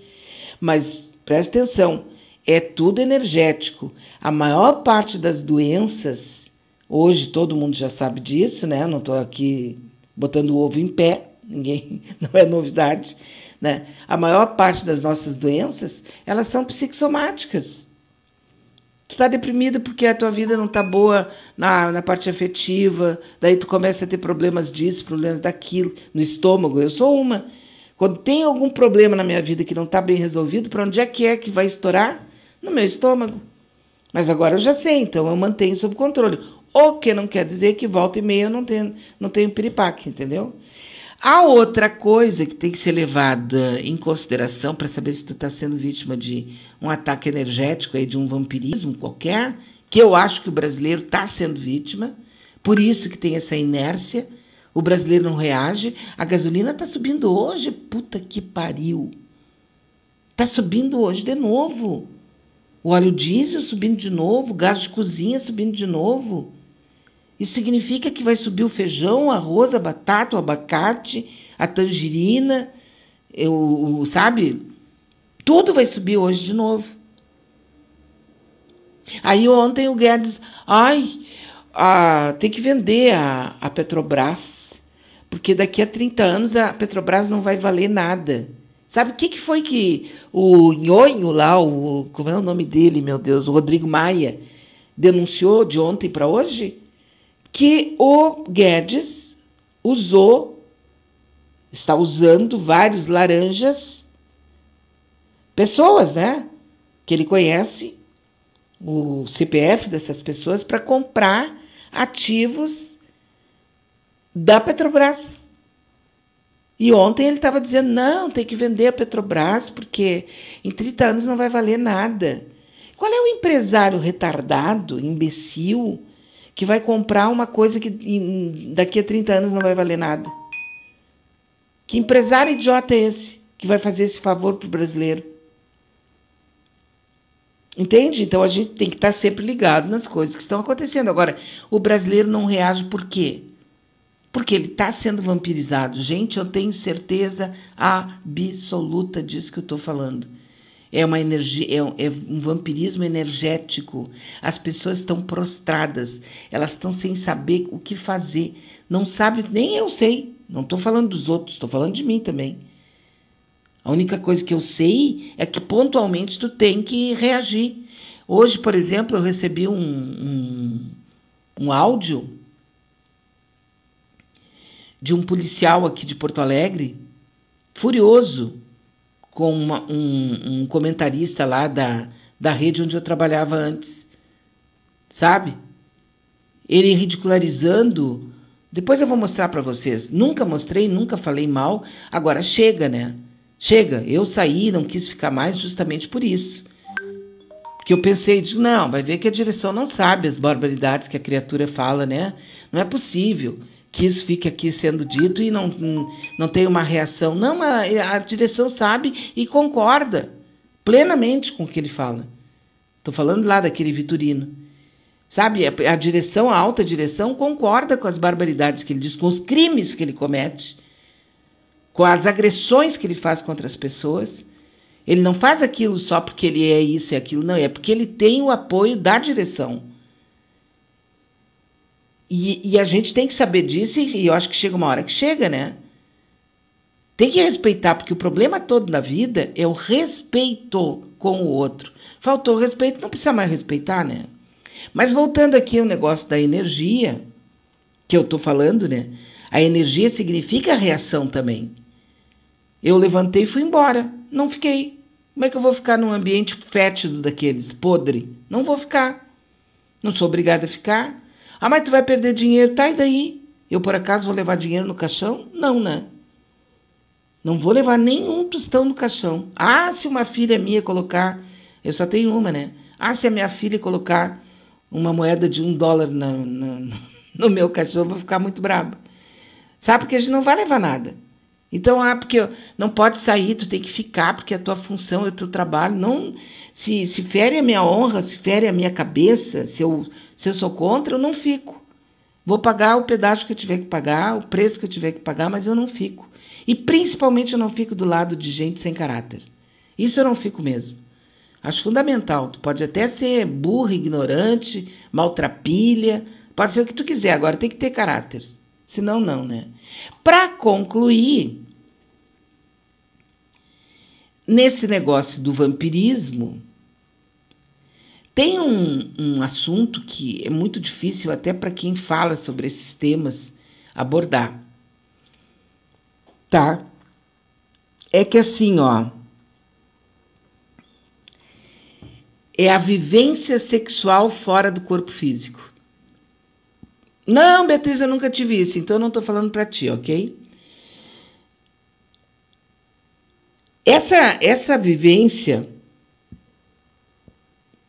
Mas presta atenção, é tudo energético. A maior parte das doenças Hoje todo mundo já sabe disso, né? Não estou aqui botando o ovo em pé, ninguém, (laughs) não é novidade, né? A maior parte das nossas doenças, elas são psicossomáticas. Tu está deprimido porque a tua vida não está boa na, na parte afetiva, daí tu começa a ter problemas disso, problemas daquilo, no estômago. Eu sou uma. Quando tem algum problema na minha vida que não está bem resolvido, para onde é que é que vai estourar? No meu estômago. Mas agora eu já sei, então eu mantenho sob controle. O que não quer dizer que volta e meia não tenho, não tenho piripaque, entendeu? A outra coisa que tem que ser levada em consideração para saber se tu está sendo vítima de um ataque energético, aí, de um vampirismo qualquer, que eu acho que o brasileiro está sendo vítima, por isso que tem essa inércia, o brasileiro não reage. A gasolina está subindo hoje, puta que pariu. Está subindo hoje de novo. O óleo diesel subindo de novo, o gás de cozinha subindo de novo. Isso significa que vai subir o feijão, o arroz, a batata, o abacate, a tangerina, eu, sabe? Tudo vai subir hoje de novo. Aí ontem o Guedes, ai, a, tem que vender a, a Petrobras, porque daqui a 30 anos a Petrobras não vai valer nada. Sabe o que, que foi que o Nhonho lá, o, como é o nome dele, meu Deus, o Rodrigo Maia, denunciou de ontem para hoje? Que o Guedes usou, está usando vários laranjas, pessoas, né? Que ele conhece, o CPF dessas pessoas, para comprar ativos da Petrobras. E ontem ele estava dizendo: não, tem que vender a Petrobras, porque em 30 anos não vai valer nada. Qual é o empresário retardado, imbecil, que vai comprar uma coisa que daqui a 30 anos não vai valer nada. Que empresário idiota é esse que vai fazer esse favor para o brasileiro? Entende? Então a gente tem que estar sempre ligado nas coisas que estão acontecendo. Agora, o brasileiro não reage por quê? Porque ele está sendo vampirizado. Gente, eu tenho certeza absoluta disso que eu estou falando. É uma energia, é um, é um vampirismo energético. As pessoas estão prostradas, elas estão sem saber o que fazer. Não sabe, nem eu sei. Não estou falando dos outros, estou falando de mim também. A única coisa que eu sei é que pontualmente tu tem que reagir. Hoje, por exemplo, eu recebi um, um, um áudio de um policial aqui de Porto Alegre, furioso com uma, um, um comentarista lá da, da rede onde eu trabalhava antes. Sabe? Ele ridicularizando. Depois eu vou mostrar para vocês. Nunca mostrei, nunca falei mal. Agora chega, né? Chega, eu saí, não quis ficar mais justamente por isso. Porque eu pensei, digo, não, vai ver que a direção não sabe as barbaridades que a criatura fala, né? Não é possível que isso fique aqui sendo dito e não, não tem uma reação. Não, a, a direção sabe e concorda plenamente com o que ele fala. Estou falando lá daquele Vitorino. Sabe, a, a direção, a alta direção, concorda com as barbaridades que ele diz, com os crimes que ele comete com as agressões que ele faz contra as pessoas. Ele não faz aquilo só porque ele é isso e aquilo, não, é porque ele tem o apoio da direção. E, e a gente tem que saber disso, e, eu acho que chega uma hora que chega, né? Tem que respeitar, porque o problema todo na vida é o respeito com o outro. Faltou respeito, não precisa mais respeitar, né? Mas voltando aqui ao negócio da energia, que eu tô falando, né? A energia significa reação também. Eu levantei e fui embora. Não fiquei. Como é que eu vou ficar num ambiente fétido daqueles, podre? Não vou ficar. Não sou obrigada a ficar. Ah, mas tu vai perder dinheiro. Tá, e daí? Eu, por acaso, vou levar dinheiro no caixão? Não, né? Não vou levar nenhum tostão no caixão. Ah, se uma filha minha colocar. Eu só tenho uma, né? Ah, se a minha filha colocar uma moeda de um dólar no, no, (laughs) no meu caixão, eu vou ficar muito brabo. Sabe? Porque a gente não vai levar nada. Então, ah, porque não pode sair, tu tem que ficar, porque é a tua função, é o teu trabalho. Não, se, se fere a minha honra, se fere a minha cabeça, se eu, se eu sou contra, eu não fico. Vou pagar o pedaço que eu tiver que pagar, o preço que eu tiver que pagar, mas eu não fico. E principalmente eu não fico do lado de gente sem caráter. Isso eu não fico mesmo. Acho fundamental. Tu pode até ser burro, ignorante, maltrapilha, pode ser o que tu quiser, agora tem que ter caráter. Senão, não, né? Para concluir, nesse negócio do vampirismo, tem um, um assunto que é muito difícil até para quem fala sobre esses temas abordar. Tá? É que assim, ó. É a vivência sexual fora do corpo físico. Não, Beatriz, eu nunca tive isso, então eu não estou falando para ti, ok? Essa, essa vivência,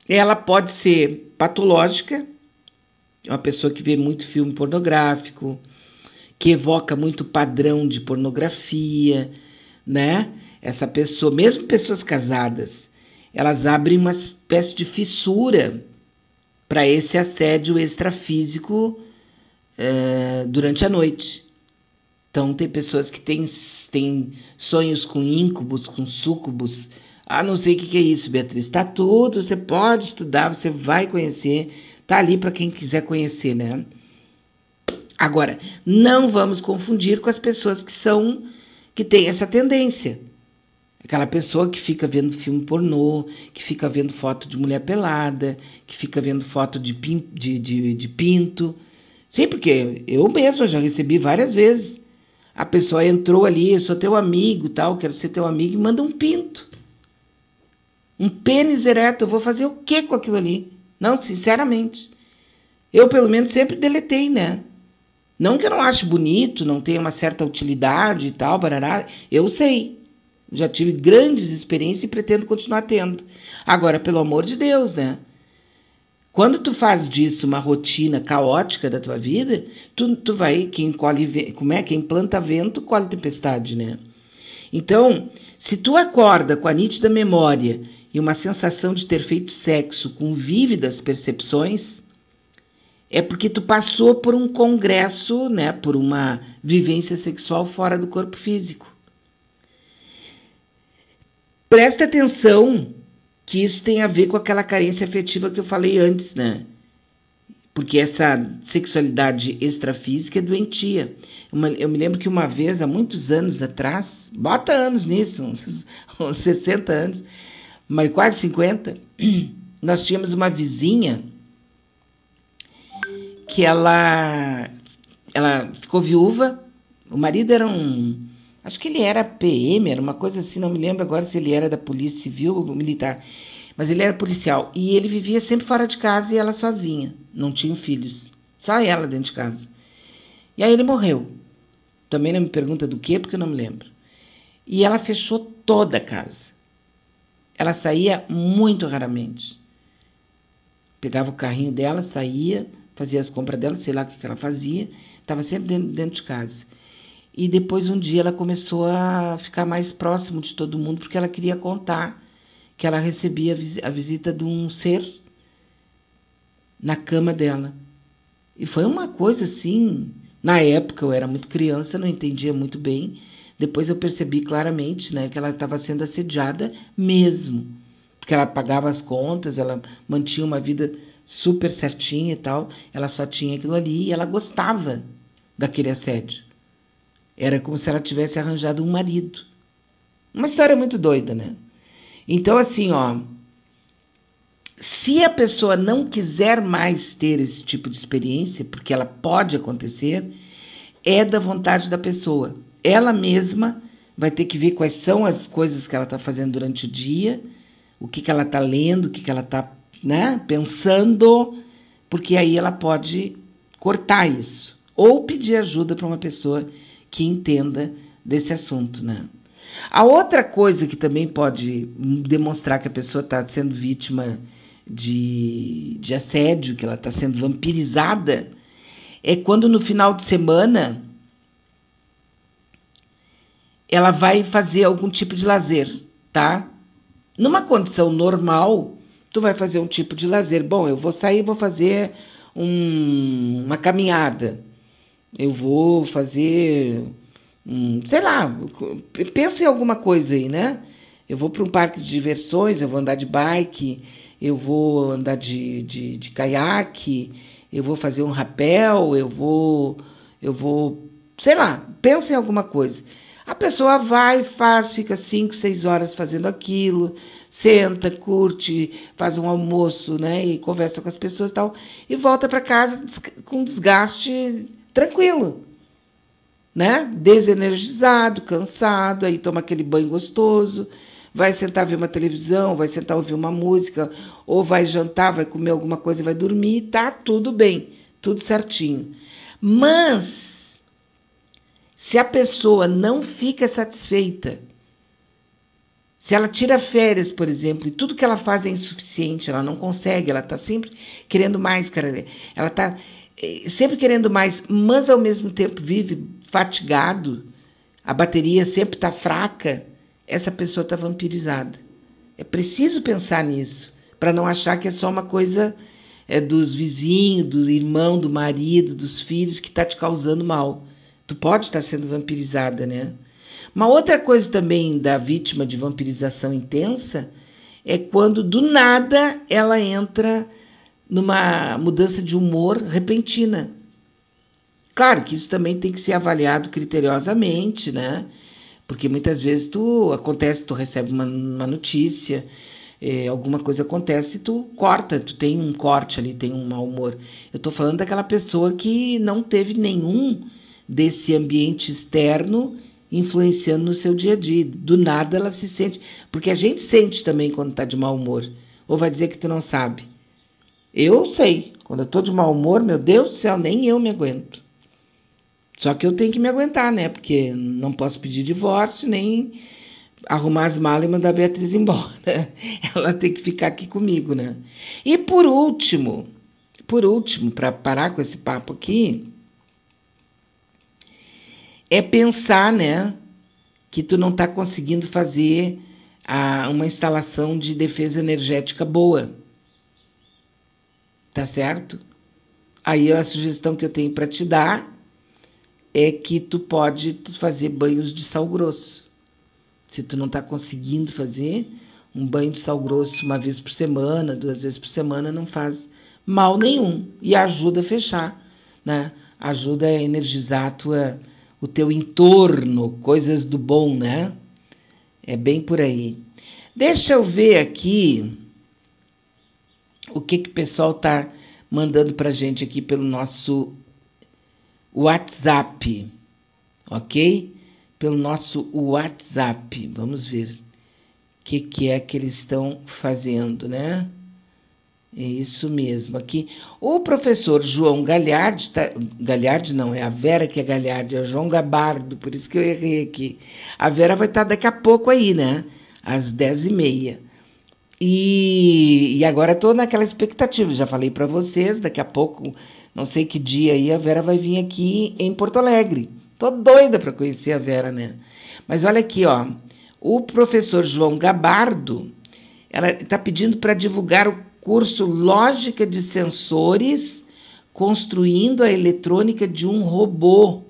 ela pode ser patológica, uma pessoa que vê muito filme pornográfico, que evoca muito padrão de pornografia, né? Essa pessoa, mesmo pessoas casadas, elas abrem uma espécie de fissura para esse assédio extrafísico é, durante a noite. Então, tem pessoas que têm, têm sonhos com íncubos, com súcubos. Ah, não sei o que, que é isso, Beatriz. Está tudo, você pode estudar, você vai conhecer. Está ali para quem quiser conhecer, né? Agora, não vamos confundir com as pessoas que são que têm essa tendência. Aquela pessoa que fica vendo filme pornô, que fica vendo foto de mulher pelada, que fica vendo foto de, de, de, de pinto. Sim, porque eu mesma já recebi várias vezes. A pessoa entrou ali, eu sou teu amigo, tal, quero ser teu amigo, e manda um pinto. Um pênis ereto, eu vou fazer o que com aquilo ali? Não, sinceramente. Eu, pelo menos, sempre deletei, né? Não que eu não ache bonito, não tenha uma certa utilidade e tal, barará. Eu sei. Já tive grandes experiências e pretendo continuar tendo. Agora, pelo amor de Deus, né? Quando tu faz disso uma rotina caótica da tua vida, tu, tu vai, quem colhe, como é, quem planta vento, colhe tempestade, né? Então, se tu acorda com a nítida memória e uma sensação de ter feito sexo com vívidas percepções, é porque tu passou por um congresso, né, por uma vivência sexual fora do corpo físico. Presta atenção que isso tem a ver com aquela carência afetiva que eu falei antes, né? Porque essa sexualidade extrafísica é doentia. Uma, eu me lembro que uma vez, há muitos anos atrás, bota anos nisso, uns, (laughs) uns 60 anos, mas quase 50, (clears throat) nós tínhamos uma vizinha que ela, ela ficou viúva, o marido era um. Acho que ele era PM, era uma coisa assim, não me lembro agora se ele era da Polícia Civil ou militar. Mas ele era policial. E ele vivia sempre fora de casa e ela sozinha. Não tinha filhos. Só ela dentro de casa. E aí ele morreu. Também não me pergunta do que, porque eu não me lembro. E ela fechou toda a casa. Ela saía muito raramente. Pegava o carrinho dela, saía, fazia as compras dela, sei lá o que ela fazia, estava sempre dentro, dentro de casa. E depois um dia ela começou a ficar mais próximo de todo mundo, porque ela queria contar que ela recebia a visita de um ser na cama dela. E foi uma coisa assim. Na época eu era muito criança, não entendia muito bem. Depois eu percebi claramente né, que ela estava sendo assediada mesmo. Porque ela pagava as contas, ela mantinha uma vida super certinha e tal. Ela só tinha aquilo ali e ela gostava daquele assédio. Era como se ela tivesse arranjado um marido. Uma história muito doida, né? Então, assim, ó. Se a pessoa não quiser mais ter esse tipo de experiência, porque ela pode acontecer, é da vontade da pessoa ela mesma vai ter que ver quais são as coisas que ela está fazendo durante o dia, o que, que ela está lendo, o que, que ela está né, pensando, porque aí ela pode cortar isso. Ou pedir ajuda para uma pessoa que entenda desse assunto. Né? A outra coisa que também pode demonstrar que a pessoa está sendo vítima de, de assédio, que ela está sendo vampirizada, é quando no final de semana ela vai fazer algum tipo de lazer, tá? Numa condição normal, tu vai fazer um tipo de lazer. Bom, eu vou sair, vou fazer um, uma caminhada. Eu vou fazer, um, sei lá, pensa em alguma coisa aí, né? Eu vou para um parque de diversões, eu vou andar de bike, eu vou andar de, de, de caiaque, eu vou fazer um rapel, eu vou, eu vou, sei lá, pensa em alguma coisa. A pessoa vai, faz, fica cinco, seis horas fazendo aquilo, senta, curte, faz um almoço, né, e conversa com as pessoas e tal, e volta para casa com desgaste tranquilo, né? Desenergizado, cansado, aí toma aquele banho gostoso, vai sentar ver uma televisão, vai sentar ouvir uma música, ou vai jantar, vai comer alguma coisa vai dormir, tá tudo bem, tudo certinho. Mas se a pessoa não fica satisfeita, se ela tira férias, por exemplo, e tudo que ela faz é insuficiente, ela não consegue, ela está sempre querendo mais, cara. Ela está sempre querendo mais, mas ao mesmo tempo vive fatigado, a bateria sempre está fraca, essa pessoa está vampirizada. É preciso pensar nisso, para não achar que é só uma coisa é, dos vizinhos, do irmão, do marido, dos filhos que está te causando mal. Tu pode estar sendo vampirizada, né? Uma outra coisa também da vítima de vampirização intensa é quando do nada ela entra numa mudança de humor repentina. Claro que isso também tem que ser avaliado criteriosamente, né? Porque muitas vezes tu acontece, tu recebe uma, uma notícia, é, alguma coisa acontece e tu corta, tu tem um corte ali, tem um mau humor. Eu estou falando daquela pessoa que não teve nenhum desse ambiente externo influenciando no seu dia a dia. Do nada ela se sente. Porque a gente sente também quando está de mau humor. Ou vai dizer que tu não sabe. Eu sei. Quando eu estou de mau humor, meu Deus do céu, nem eu me aguento. Só que eu tenho que me aguentar, né? Porque não posso pedir divórcio, nem arrumar as malas e mandar a Beatriz embora. (laughs) Ela tem que ficar aqui comigo, né? E por último, por último, para parar com esse papo aqui, é pensar, né, que tu não está conseguindo fazer a, uma instalação de defesa energética boa. Tá certo? Aí a sugestão que eu tenho para te dar é que tu pode fazer banhos de sal grosso. Se tu não está conseguindo fazer um banho de sal grosso uma vez por semana, duas vezes por semana, não faz mal nenhum e ajuda a fechar, né? Ajuda a energizar a tua, o teu entorno, coisas do bom, né? É bem por aí. Deixa eu ver aqui o que, que o pessoal tá mandando pra gente aqui pelo nosso WhatsApp, ok? Pelo nosso WhatsApp. Vamos ver o que, que é que eles estão fazendo, né? É isso mesmo. Aqui, o professor João Galhardi, tá, Galhardi não, é a Vera que é Galhardi, é o João Gabardo, por isso que eu errei aqui. A Vera vai estar daqui a pouco aí, né? Às dez e meia. E, e agora estou naquela expectativa, já falei para vocês, daqui a pouco, não sei que dia aí, a Vera vai vir aqui em Porto Alegre. Tô doida para conhecer a Vera, né? Mas olha aqui, ó. O professor João Gabardo, ela está pedindo para divulgar o curso Lógica de Sensores, construindo a eletrônica de um robô.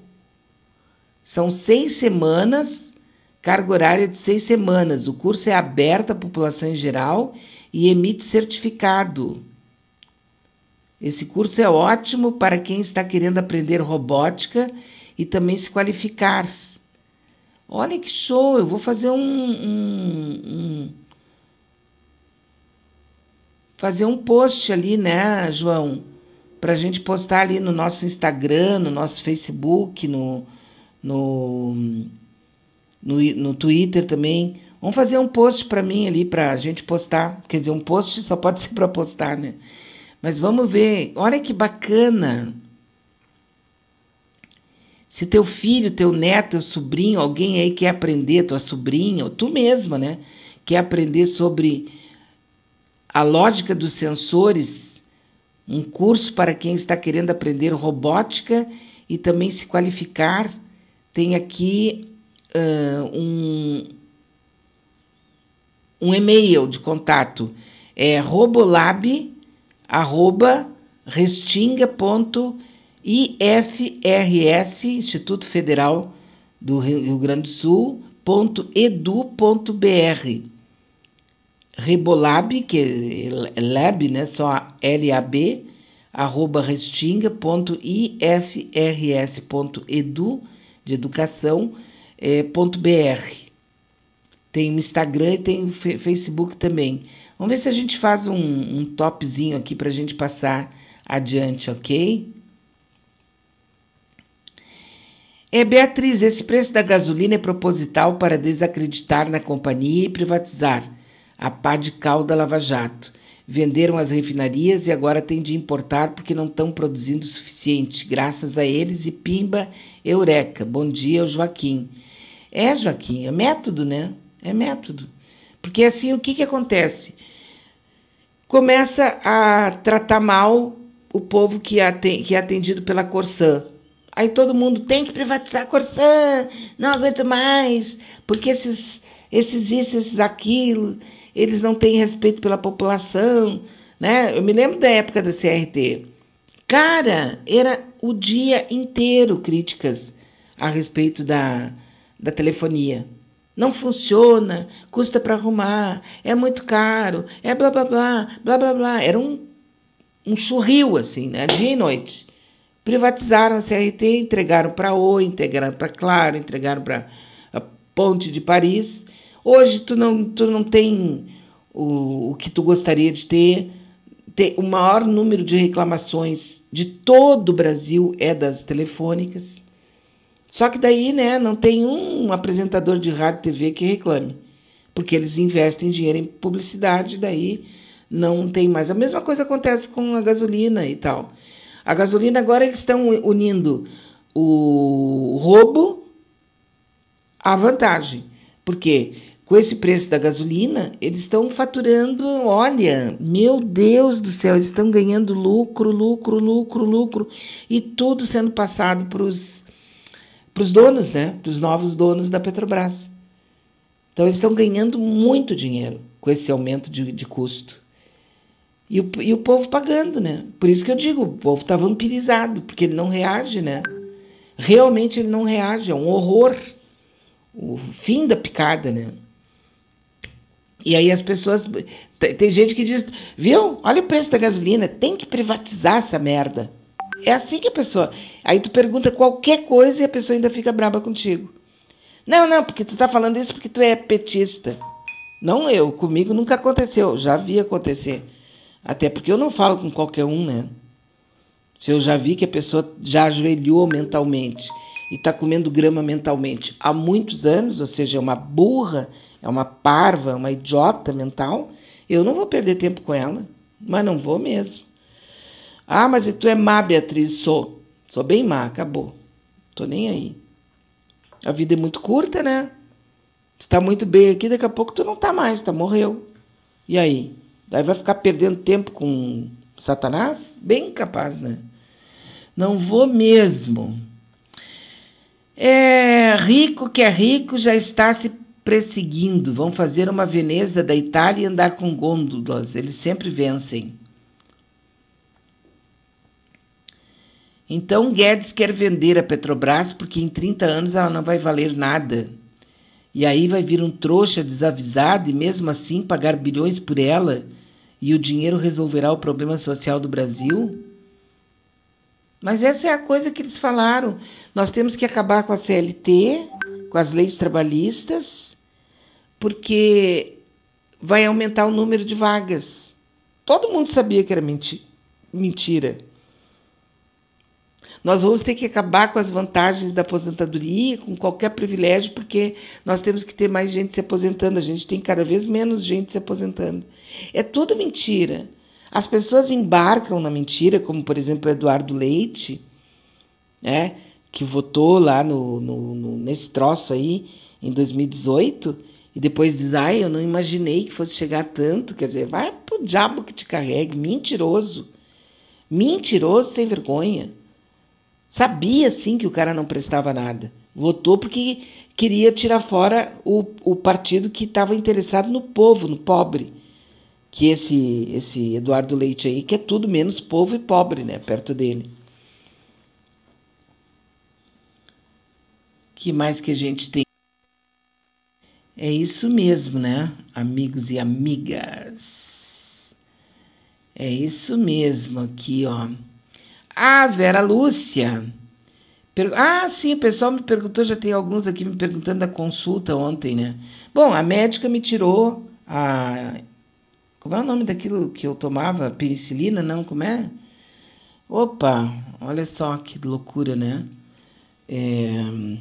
São seis semanas, carga horária de seis semanas. O curso é aberto à população em geral e emite certificado. Esse curso é ótimo para quem está querendo aprender robótica e também se qualificar. Olha que show! Eu vou fazer um, um, um fazer um post ali, né, João? Para a gente postar ali no nosso Instagram, no nosso Facebook, no, no, no, no Twitter também. Vamos fazer um post para mim ali para a gente postar. Quer dizer, um post só pode (laughs) ser para postar, né? Mas vamos ver. Olha que bacana. Se teu filho, teu neto, teu sobrinho, alguém aí quer aprender, tua sobrinha, ou tu mesma, né? Quer aprender sobre a lógica dos sensores, um curso para quem está querendo aprender robótica e também se qualificar. Tem aqui uh, um, um e-mail de contato, é robolab.restinga.ifrs, Instituto Federal do Rio Grande do Sul, .edu.br. Rebolab, que é lab, né, só L-A-B, arroba restinga.ifrs.edu, de educação, é, ponto .br. Tem o Instagram e tem o Facebook também. Vamos ver se a gente faz um, um topzinho aqui para a gente passar adiante, ok? É, Beatriz, esse preço da gasolina é proposital para desacreditar na companhia e privatizar a pá de cal da Lava Jato. Venderam as refinarias e agora têm de importar porque não estão produzindo o suficiente. Graças a eles e pimba, eureka. Bom dia, Joaquim. É, Joaquim, é método, né? É método. Porque assim, o que, que acontece? Começa a tratar mal o povo que é atendido pela Corsã. Aí todo mundo tem que privatizar a Corsã, não aguento mais, porque esses, esses isso, esses aquilo eles não têm respeito pela população, né? Eu me lembro da época da CRT. Cara, era o dia inteiro críticas a respeito da, da telefonia. Não funciona, custa para arrumar, é muito caro, é blá blá blá, blá blá blá. Era um, um churril, assim, né? Dia e noite. Privatizaram a CRT, entregaram para Oi, entregaram para Claro, entregaram para a Ponte de Paris Hoje tu não, tu não tem o, o que tu gostaria de ter. ter. O maior número de reclamações de todo o Brasil é das telefônicas. Só que daí, né, não tem um apresentador de rádio TV que reclame, porque eles investem dinheiro em publicidade, daí não tem mais. A mesma coisa acontece com a gasolina e tal. A gasolina agora eles estão unindo o roubo à vantagem. Porque com esse preço da gasolina, eles estão faturando, olha, meu Deus do céu, eles estão ganhando lucro, lucro, lucro, lucro, e tudo sendo passado para os para os donos, né? Para os novos donos da Petrobras. Então eles estão ganhando muito dinheiro com esse aumento de, de custo. E o, e o povo pagando, né? Por isso que eu digo, o povo está vampirizado, porque ele não reage, né? Realmente ele não reage, é um horror. O fim da picada, né? E aí as pessoas. Tem gente que diz, viu? Olha o preço da gasolina, tem que privatizar essa merda. É assim que a pessoa. Aí tu pergunta qualquer coisa e a pessoa ainda fica braba contigo. Não, não, porque tu tá falando isso porque tu é petista. Não eu, comigo nunca aconteceu, já vi acontecer. Até porque eu não falo com qualquer um, né? Se eu já vi que a pessoa já ajoelhou mentalmente e está comendo grama mentalmente há muitos anos, ou seja, é uma burra, é uma parva, uma idiota mental, eu não vou perder tempo com ela. Mas não vou mesmo. Ah, mas tu é má, Beatriz? Sou. Sou bem má, acabou. Tô nem aí. A vida é muito curta, né? Tu tá muito bem aqui, daqui a pouco tu não tá mais, tá morreu. E aí? Daí vai ficar perdendo tempo com Satanás? Bem capaz, né? Não vou mesmo. É rico que é rico já está se perseguindo. Vão fazer uma Veneza da Itália e andar com gôndolas. Eles sempre vencem. Então Guedes quer vender a Petrobras porque em 30 anos ela não vai valer nada. E aí vai vir um trouxa desavisado e mesmo assim pagar bilhões por ela e o dinheiro resolverá o problema social do Brasil? Mas essa é a coisa que eles falaram. Nós temos que acabar com a CLT, com as leis trabalhistas, porque vai aumentar o número de vagas. Todo mundo sabia que era menti mentira. Nós vamos ter que acabar com as vantagens da aposentadoria, com qualquer privilégio, porque nós temos que ter mais gente se aposentando. A gente tem cada vez menos gente se aposentando. É tudo mentira. As pessoas embarcam na mentira, como por exemplo Eduardo Leite, né, que votou lá no, no, no, nesse troço aí em 2018, e depois diz, ai, eu não imaginei que fosse chegar tanto. Quer dizer, vai pro diabo que te carregue, mentiroso. Mentiroso sem vergonha. Sabia sim que o cara não prestava nada. Votou porque queria tirar fora o, o partido que estava interessado no povo, no pobre. Que esse, esse Eduardo Leite aí, que é tudo menos povo e pobre, né? Perto dele. que mais que a gente tem? É isso mesmo, né? Amigos e amigas. É isso mesmo aqui, ó. Ah, Vera Lúcia. Ah, sim, o pessoal me perguntou, já tem alguns aqui me perguntando da consulta ontem, né? Bom, a médica me tirou a. Como é o nome daquilo que eu tomava? Penicilina? Não, como é? Opa, olha só que loucura, né? É...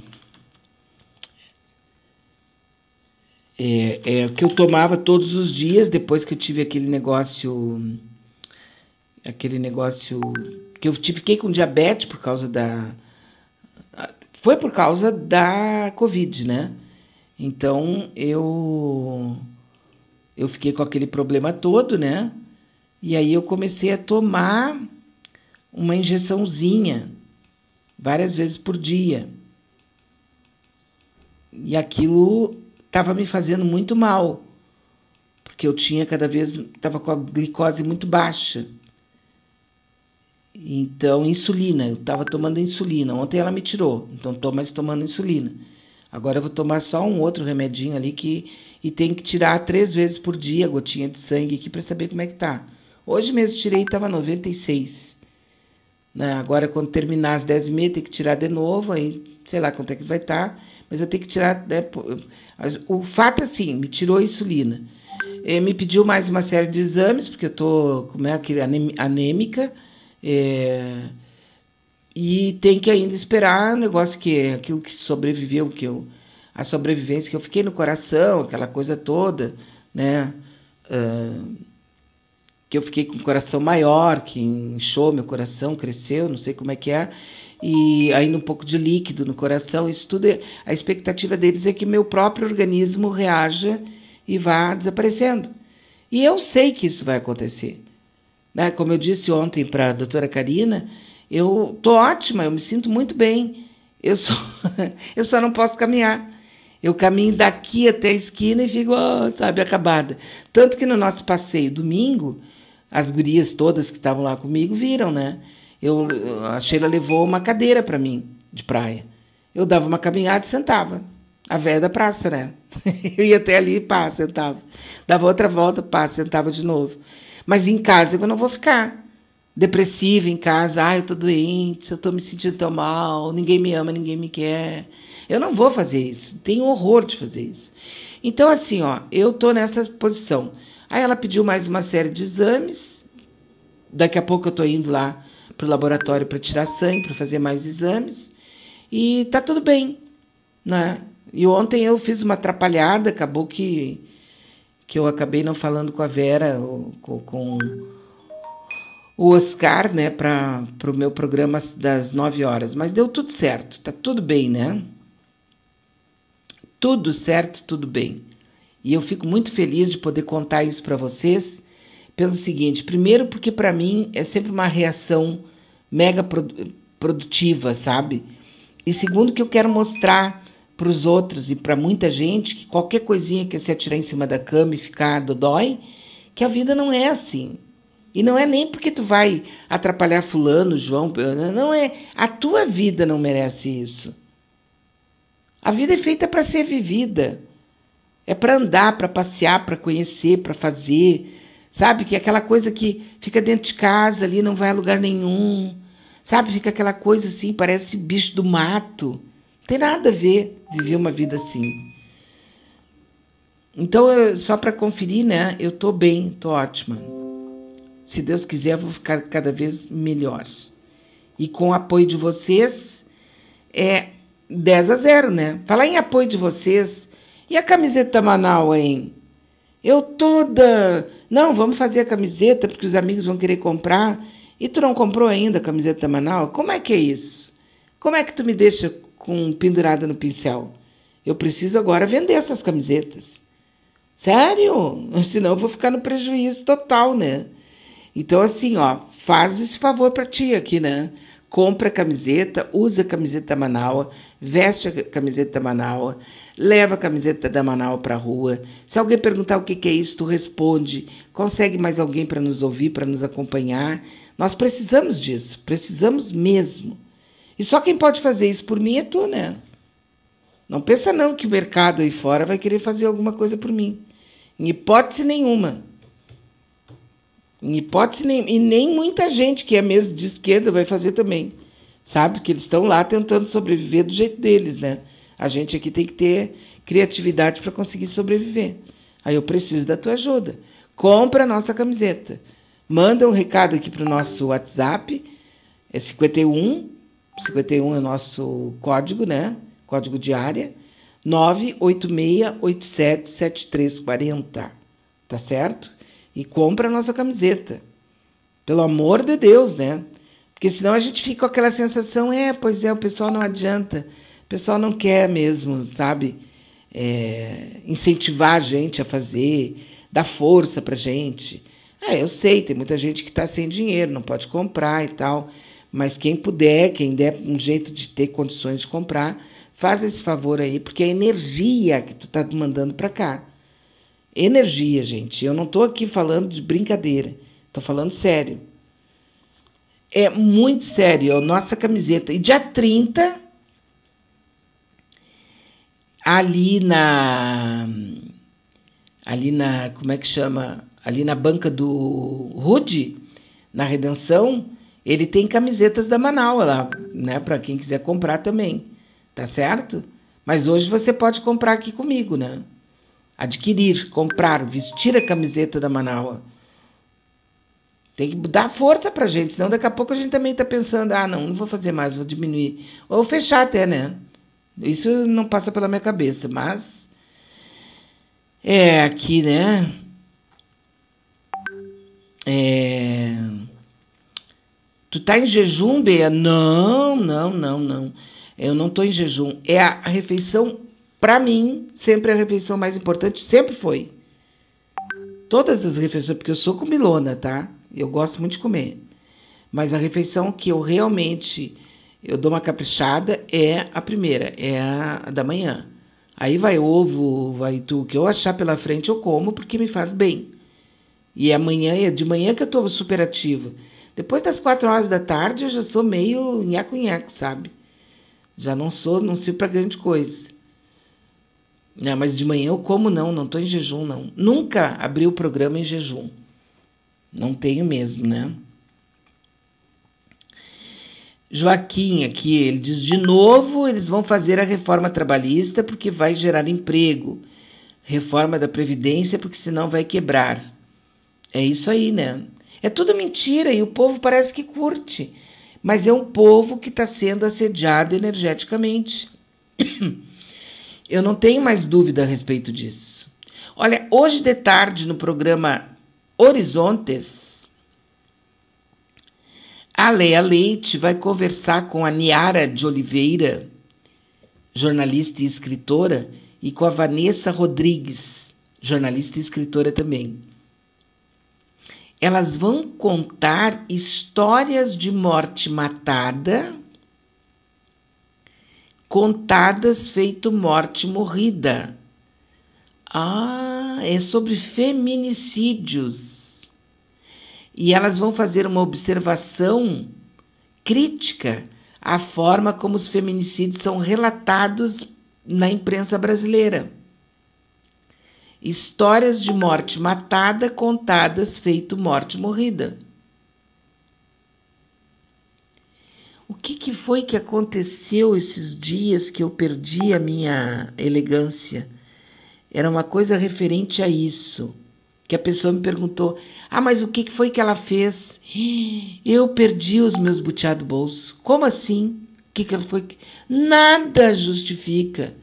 É, é, que eu tomava todos os dias depois que eu tive aquele negócio aquele negócio que eu fiquei com diabetes por causa da foi por causa da Covid, né? Então eu eu fiquei com aquele problema todo, né? E aí eu comecei a tomar uma injeçãozinha várias vezes por dia. E aquilo estava me fazendo muito mal, porque eu tinha cada vez estava com a glicose muito baixa. Então, insulina, eu estava tomando insulina. Ontem ela me tirou, então estou mais tomando insulina. Agora eu vou tomar só um outro remedinho ali que e tem que tirar três vezes por dia a gotinha de sangue aqui para saber como é que tá. Hoje mesmo tirei e estava 96. Né? Agora, quando terminar as 10 e meia, tem que tirar de novo, aí sei lá quanto é que vai estar, tá, mas eu tenho que tirar. Né, o fato é assim, me tirou a insulina. É, me pediu mais uma série de exames, porque eu estou como é, anêmica é, e tem que ainda esperar o negócio que é aquilo que sobreviveu, que eu, a sobrevivência que eu fiquei no coração, aquela coisa toda, né? Uh, que eu fiquei com o coração maior, que inchou meu coração, cresceu, não sei como é que é, e ainda um pouco de líquido no coração, isso tudo, é, a expectativa deles é que meu próprio organismo reaja e vá desaparecendo. E eu sei que isso vai acontecer. Né? Como eu disse ontem para a doutora Karina, eu tô ótima, eu me sinto muito bem. Eu só, (laughs) eu só não posso caminhar. Eu caminho daqui até a esquina e fico, oh, sabe, acabada. Tanto que no nosso passeio domingo, as gurias todas que estavam lá comigo viram, né? Eu, a Sheila levou uma cadeira para mim, de praia. Eu dava uma caminhada e sentava. A velha da praça, né? (laughs) Eu ia até ali, pá, sentava. Dava outra volta, pá, sentava de novo. Mas em casa eu não vou ficar depressiva em casa. Ah, eu tô doente, eu tô me sentindo tão mal, ninguém me ama, ninguém me quer. Eu não vou fazer isso. Tenho horror de fazer isso. Então, assim, ó, eu tô nessa posição. Aí ela pediu mais uma série de exames. Daqui a pouco eu tô indo lá pro laboratório para tirar sangue, para fazer mais exames. E tá tudo bem, né? E ontem eu fiz uma atrapalhada, acabou que, que eu acabei não falando com a Vera, com, com o Oscar, né, para o meu programa das 9 horas. Mas deu tudo certo, tá tudo bem, né? Tudo certo, tudo bem. E eu fico muito feliz de poder contar isso para vocês, pelo seguinte: primeiro, porque para mim é sempre uma reação mega produtiva, sabe? E segundo, que eu quero mostrar para os outros e para muita gente que qualquer coisinha que você atirar em cima da cama e ficar dói, que a vida não é assim. E não é nem porque tu vai atrapalhar fulano, João, não é. A tua vida não merece isso. A vida é feita para ser vivida. É para andar, para passear, para conhecer, para fazer. Sabe que é aquela coisa que fica dentro de casa ali, não vai a lugar nenhum. Sabe, fica aquela coisa assim, parece bicho do mato. Tem nada a ver viver uma vida assim. Então, eu, só para conferir, né? Eu tô bem, tô ótima. Se Deus quiser, eu vou ficar cada vez melhor. E com o apoio de vocês, é 10 a 0, né? Falar em apoio de vocês. E a camiseta Manaus, hein? Eu toda. Não, vamos fazer a camiseta porque os amigos vão querer comprar. E tu não comprou ainda a camiseta Manaus? Como é que é isso? Como é que tu me deixa com pendurada no pincel? Eu preciso agora vender essas camisetas. Sério? Senão eu vou ficar no prejuízo total, né? Então, assim, ó, faz esse favor para ti aqui, né? Compra a camiseta, usa a camiseta da Manaus, veste a camiseta da Manaus, leva a camiseta da Manaus para rua. Se alguém perguntar o que, que é isso, tu responde. Consegue mais alguém para nos ouvir, para nos acompanhar. Nós precisamos disso, precisamos mesmo. E só quem pode fazer isso por mim é tu, né? Não pensa não que o mercado aí fora vai querer fazer alguma coisa por mim. Em hipótese nenhuma. Em hipótese nenhuma. E nem muita gente que é mesmo de esquerda vai fazer também. Sabe? Que eles estão lá tentando sobreviver do jeito deles, né? A gente aqui tem que ter criatividade para conseguir sobreviver. Aí eu preciso da tua ajuda. Compra a nossa camiseta. Manda um recado aqui para o nosso WhatsApp, é 51, 51 é o nosso código, né? Código de área, 986877340, tá certo? E compra a nossa camiseta. Pelo amor de Deus, né? Porque senão a gente fica com aquela sensação, é, pois é, o pessoal não adianta, o pessoal não quer mesmo, sabe? É, incentivar a gente a fazer, dar força pra gente. É, eu sei, tem muita gente que está sem dinheiro, não pode comprar e tal. Mas quem puder, quem der um jeito de ter condições de comprar, faz esse favor aí, porque é energia que tu tá mandando para cá. Energia, gente. Eu não estou aqui falando de brincadeira. Estou falando sério. É muito sério. É a nossa camiseta. E dia 30, ali na. Ali na. Como é que chama? ali na banca do Rude, na Redenção, ele tem camisetas da Manaus lá, né, para quem quiser comprar também. Tá certo? Mas hoje você pode comprar aqui comigo, né? Adquirir, comprar, vestir a camiseta da Manaus. Tem que dar força pra gente, senão daqui a pouco a gente também tá pensando, ah, não, não vou fazer mais, vou diminuir. Ou fechar até, né? Isso não passa pela minha cabeça, mas é aqui, né? É... Tu tá em jejum, Bea? Não, não, não, não. Eu não tô em jejum. É a, refeição, para mim, sempre a refeição mais importante, sempre foi. Todas as refeições, porque eu sou comilona, tá? Eu gosto muito de comer. Mas a refeição que eu realmente eu dou uma caprichada, é a primeira, é a da manhã. Aí vai ovo, vai tu, que eu achar pela frente eu como porque me faz bem. E amanhã, é de manhã que eu tô super ativa. Depois das quatro horas da tarde eu já sou meio nhaco-nhaco, sabe? Já não sou, não sirvo para grande coisa. Né, mas de manhã eu como não, não tô em jejum não. Nunca abri o programa em jejum. Não tenho mesmo, né? Joaquim aqui, ele diz de novo, eles vão fazer a reforma trabalhista porque vai gerar emprego. Reforma da previdência porque senão vai quebrar. É isso aí, né? É tudo mentira e o povo parece que curte. Mas é um povo que está sendo assediado energeticamente. (clears throat) Eu não tenho mais dúvida a respeito disso. Olha, hoje de tarde no programa Horizontes, a Leia Leite vai conversar com a Niara de Oliveira, jornalista e escritora, e com a Vanessa Rodrigues, jornalista e escritora também. Elas vão contar histórias de morte matada contadas feito morte morrida. Ah, é sobre feminicídios. E elas vão fazer uma observação crítica à forma como os feminicídios são relatados na imprensa brasileira. Histórias de morte matada contadas feito morte morrida. O que, que foi que aconteceu esses dias que eu perdi a minha elegância? Era uma coisa referente a isso. Que a pessoa me perguntou: Ah, mas o que, que foi que ela fez? Eu perdi os meus butiá do bolso. Como assim? O que, que ela foi? Nada justifica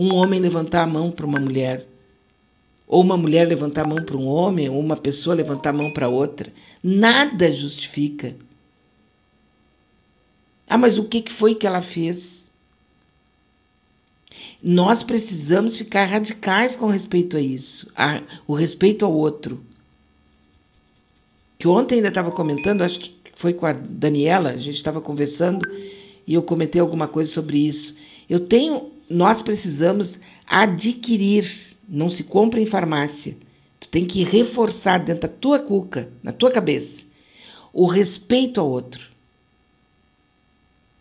um homem levantar a mão para uma mulher, ou uma mulher levantar a mão para um homem, ou uma pessoa levantar a mão para outra. Nada justifica. Ah, mas o que foi que ela fez? Nós precisamos ficar radicais com respeito a isso, a, o respeito ao outro. Que ontem ainda estava comentando, acho que foi com a Daniela, a gente estava conversando e eu comentei alguma coisa sobre isso. Eu tenho, nós precisamos adquirir, não se compra em farmácia. Tu tem que reforçar dentro da tua cuca, na tua cabeça, o respeito ao outro.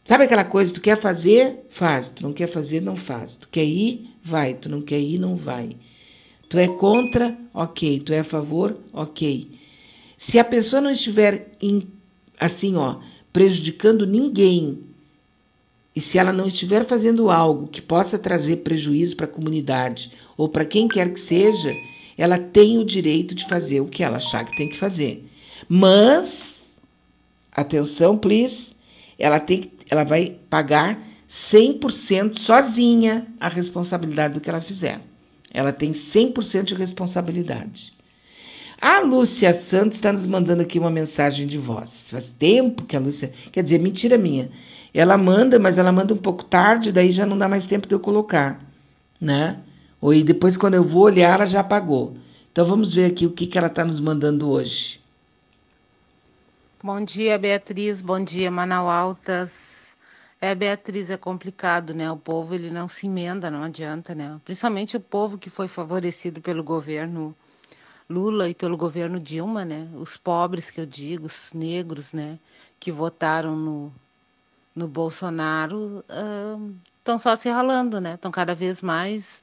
Sabe aquela coisa, tu quer fazer, faz. Tu não quer fazer, não faz. Tu quer ir, vai. Tu não quer ir, não vai. Tu é contra, ok. Tu é a favor, ok. Se a pessoa não estiver em, assim, ó, prejudicando ninguém, e se ela não estiver fazendo algo que possa trazer prejuízo para a comunidade ou para quem quer que seja, ela tem o direito de fazer o que ela achar que tem que fazer. Mas, atenção, please, ela tem que ela vai pagar 100% sozinha a responsabilidade do que ela fizer. Ela tem 100% de responsabilidade. A Lúcia Santos está nos mandando aqui uma mensagem de voz. Faz tempo que a Lúcia. Quer dizer, mentira minha. Ela manda, mas ela manda um pouco tarde, daí já não dá mais tempo de eu colocar, né? Ou e depois, quando eu vou olhar, ela já apagou. Então vamos ver aqui o que, que ela está nos mandando hoje. Bom dia, Beatriz. Bom dia, Manaualtas. É, Beatriz, é complicado, né? O povo ele não se emenda, não adianta, né? Principalmente o povo que foi favorecido pelo governo Lula e pelo governo Dilma, né? Os pobres que eu digo, os negros, né? Que votaram no, no Bolsonaro estão uh, só se ralando, né? Estão cada vez mais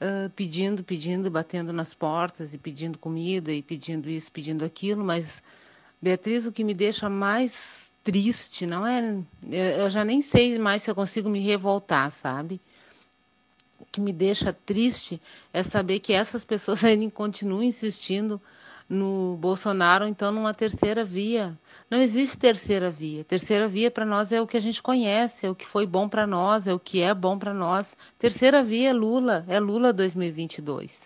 uh, pedindo, pedindo, batendo nas portas e pedindo comida e pedindo isso, pedindo aquilo, mas Beatriz, o que me deixa mais triste, não é? Eu já nem sei mais se eu consigo me revoltar, sabe? O que me deixa triste é saber que essas pessoas (laughs) ainda continuam insistindo no Bolsonaro, então numa terceira via. Não existe terceira via. Terceira via para nós é o que a gente conhece, é o que foi bom para nós, é o que é bom para nós. Terceira via é Lula, é Lula 2022.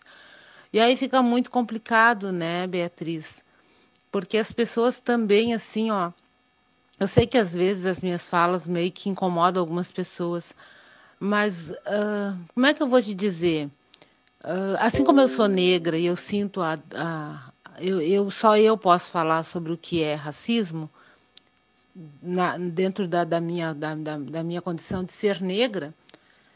E aí fica muito complicado, né, Beatriz? Porque as pessoas também assim, ó, eu sei que às vezes as minhas falas meio que incomodam algumas pessoas, mas uh, como é que eu vou te dizer? Uh, assim como eu sou negra e eu sinto a, a eu, eu, só eu posso falar sobre o que é racismo, na, dentro da, da, minha, da, da, minha condição de ser negra,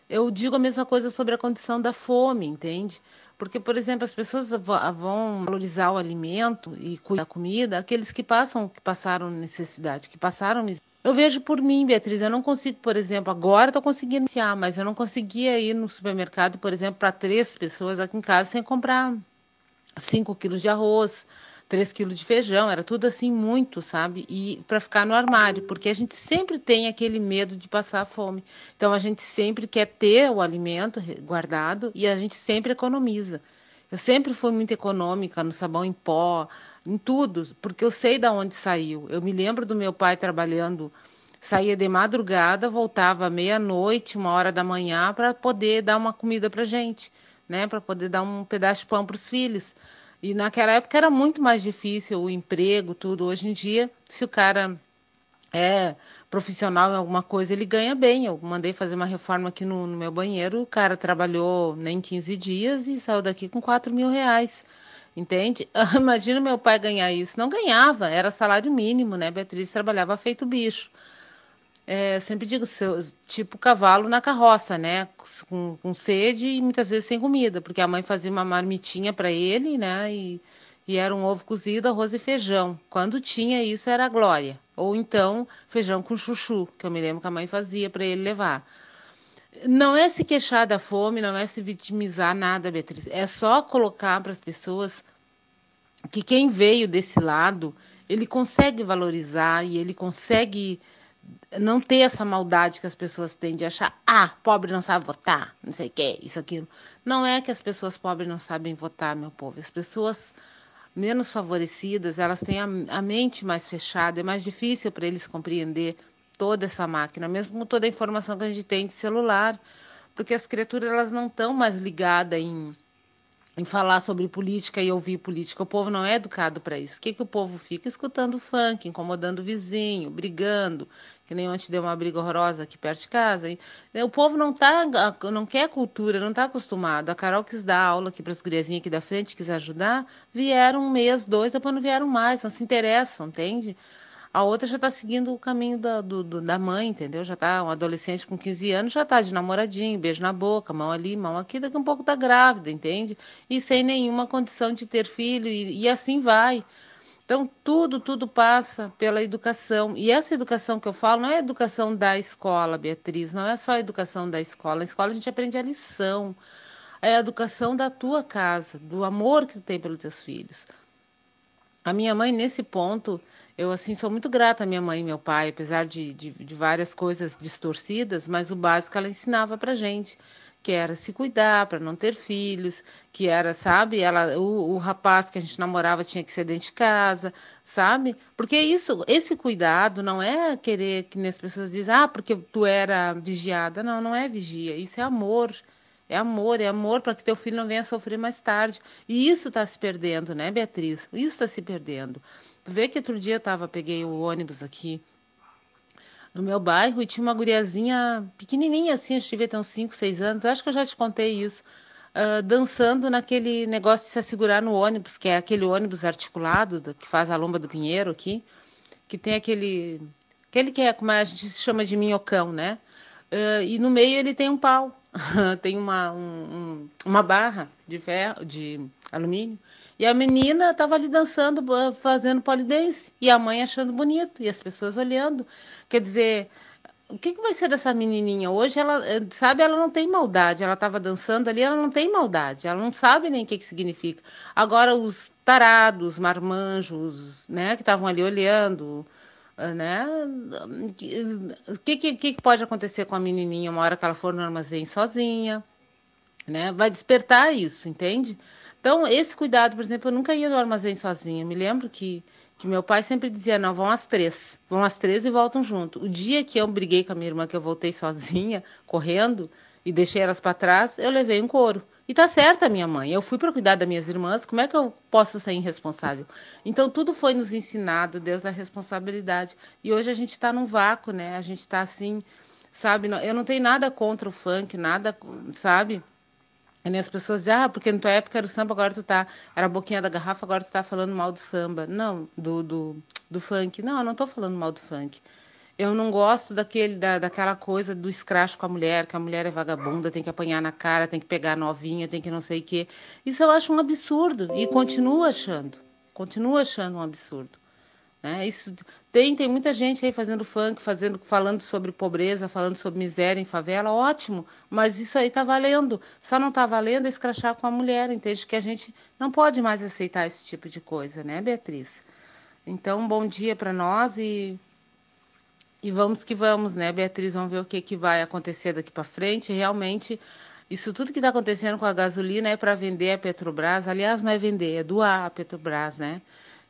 eu digo a mesma coisa sobre a condição da fome, entende? Porque, por exemplo, as pessoas vão valorizar o alimento e cuidar da comida, aqueles que passam, que passaram necessidade, que passaram eu vejo por mim, Beatriz, eu não consigo, por exemplo, agora estou conseguindo iniciar, mas eu não conseguia ir no supermercado, por exemplo, para três pessoas aqui em casa sem comprar cinco quilos de arroz, 3 quilos de feijão, era tudo assim muito, sabe? E para ficar no armário, porque a gente sempre tem aquele medo de passar fome. Então a gente sempre quer ter o alimento guardado e a gente sempre economiza. Eu sempre fui muito econômica no sabão em pó, em tudo, porque eu sei de onde saiu. Eu me lembro do meu pai trabalhando, saía de madrugada, voltava meia-noite, uma hora da manhã, para poder dar uma comida para gente, né? Para poder dar um pedaço de pão para os filhos. E naquela época era muito mais difícil o emprego, tudo. Hoje em dia, se o cara é profissional em alguma coisa, ele ganha bem. Eu mandei fazer uma reforma aqui no, no meu banheiro, o cara trabalhou nem 15 dias e saiu daqui com 4 mil reais. Entende? (laughs) Imagina meu pai ganhar isso. Não ganhava, era salário mínimo, né? Beatriz trabalhava feito bicho é, sempre digo, seu, tipo cavalo na carroça, né? Com, com, sede e muitas vezes sem comida, porque a mãe fazia uma marmitinha para ele, né? E, e era um ovo cozido, arroz e feijão. Quando tinha isso era a glória. Ou então feijão com chuchu, que eu me lembro que a mãe fazia para ele levar. Não é se queixar da fome, não é se vitimizar nada, Beatriz. É só colocar para as pessoas que quem veio desse lado, ele consegue valorizar e ele consegue não ter essa maldade que as pessoas têm de achar, ah, pobre não sabe votar, não sei o que, isso, aquilo. Não é que as pessoas pobres não sabem votar, meu povo. As pessoas menos favorecidas, elas têm a, a mente mais fechada, é mais difícil para eles compreender toda essa máquina, mesmo com toda a informação que a gente tem de celular, porque as criaturas elas não estão mais ligadas em em falar sobre política e ouvir política. O povo não é educado para isso. O que, que o povo fica? Escutando funk, incomodando o vizinho, brigando, que nem ontem deu uma briga horrorosa aqui perto de casa. O povo não tá, não quer cultura, não está acostumado. A Carol quis dar aula aqui para as guriazinhas aqui da frente, quis ajudar. Vieram um mês, dois, depois não vieram mais, não se interessam, entende? A outra já está seguindo o caminho da, do, do, da mãe, entendeu? Já está um adolescente com 15 anos, já está de namoradinho, beijo na boca, mão ali, mão aqui, daqui a um pouco está grávida, entende? E sem nenhuma condição de ter filho, e, e assim vai. Então, tudo, tudo passa pela educação. E essa educação que eu falo não é a educação da escola, Beatriz, não é só a educação da escola. Na escola a gente aprende a lição. É a educação da tua casa, do amor que tu tem pelos teus filhos. A minha mãe, nesse ponto, eu, assim, sou muito grata à minha mãe e meu pai, apesar de, de, de várias coisas distorcidas, mas o básico ela ensinava pra gente, que era se cuidar para não ter filhos, que era, sabe, ela, o, o, rapaz que a gente namorava tinha que ser dentro de casa, sabe? Porque isso, esse cuidado não é querer que as pessoas dizem, ah, porque tu era vigiada. Não, não é vigia, isso é amor. É amor, é amor para que teu filho não venha sofrer mais tarde. E isso está se perdendo, né, Beatriz? Isso está se perdendo. Vê que outro dia eu tava, peguei o ônibus aqui no meu bairro e tinha uma guriazinha pequenininha assim, que devia ter uns 5, 6 anos, acho que eu já te contei isso, uh, dançando naquele negócio de se assegurar no ônibus, que é aquele ônibus articulado do, que faz a lomba do Pinheiro aqui, que tem aquele, aquele que é, como a gente se chama de minhocão, né? Uh, e no meio ele tem um pau, (laughs) tem uma, um, uma barra de ferro, de alumínio, e a menina estava ali dançando, fazendo polidense, e a mãe achando bonito, e as pessoas olhando. Quer dizer, o que, que vai ser dessa menininha? Hoje ela, eh, sabe, ela não tem maldade. Ela estava dançando ali, ela não tem maldade. Ela não sabe nem o que, que significa. Agora, os tarados, marmanjos, né, que estavam ali olhando, eh, né? O que, que, que pode acontecer com a menininha uma hora que ela for no armazém sozinha? Né? Vai despertar isso, entende? Então, esse cuidado, por exemplo, eu nunca ia no armazém sozinha. me lembro que, que meu pai sempre dizia: não, vão às três. Vão às três e voltam junto. O dia que eu briguei com a minha irmã, que eu voltei sozinha, (laughs) correndo, e deixei elas para trás, eu levei um couro. E tá certa a minha mãe. Eu fui para cuidar das minhas irmãs, como é que eu posso ser irresponsável? Então tudo foi nos ensinado, Deus a responsabilidade. E hoje a gente está num vácuo, né? A gente está assim, sabe? Eu não tenho nada contra o funk, nada, sabe? E as pessoas dizem, ah, porque na tua época era o samba, agora tu tá. Era a boquinha da garrafa, agora tu tá falando mal do samba. Não, do, do, do funk. Não, eu não tô falando mal do funk. Eu não gosto daquele, da, daquela coisa do escracho com a mulher, que a mulher é vagabunda, tem que apanhar na cara, tem que pegar novinha, tem que não sei o quê. Isso eu acho um absurdo. E continuo achando. Continuo achando um absurdo. Né? Isso tem, tem muita gente aí fazendo funk, fazendo, falando sobre pobreza, falando sobre miséria em favela, ótimo, mas isso aí está valendo. Só não está valendo escrachar com a mulher, entende? Que a gente não pode mais aceitar esse tipo de coisa, né, Beatriz? Então, bom dia para nós e, e vamos que vamos, né, Beatriz? Vamos ver o que, que vai acontecer daqui para frente. Realmente, isso tudo que está acontecendo com a gasolina é para vender a Petrobras. Aliás, não é vender, é doar a Petrobras, né?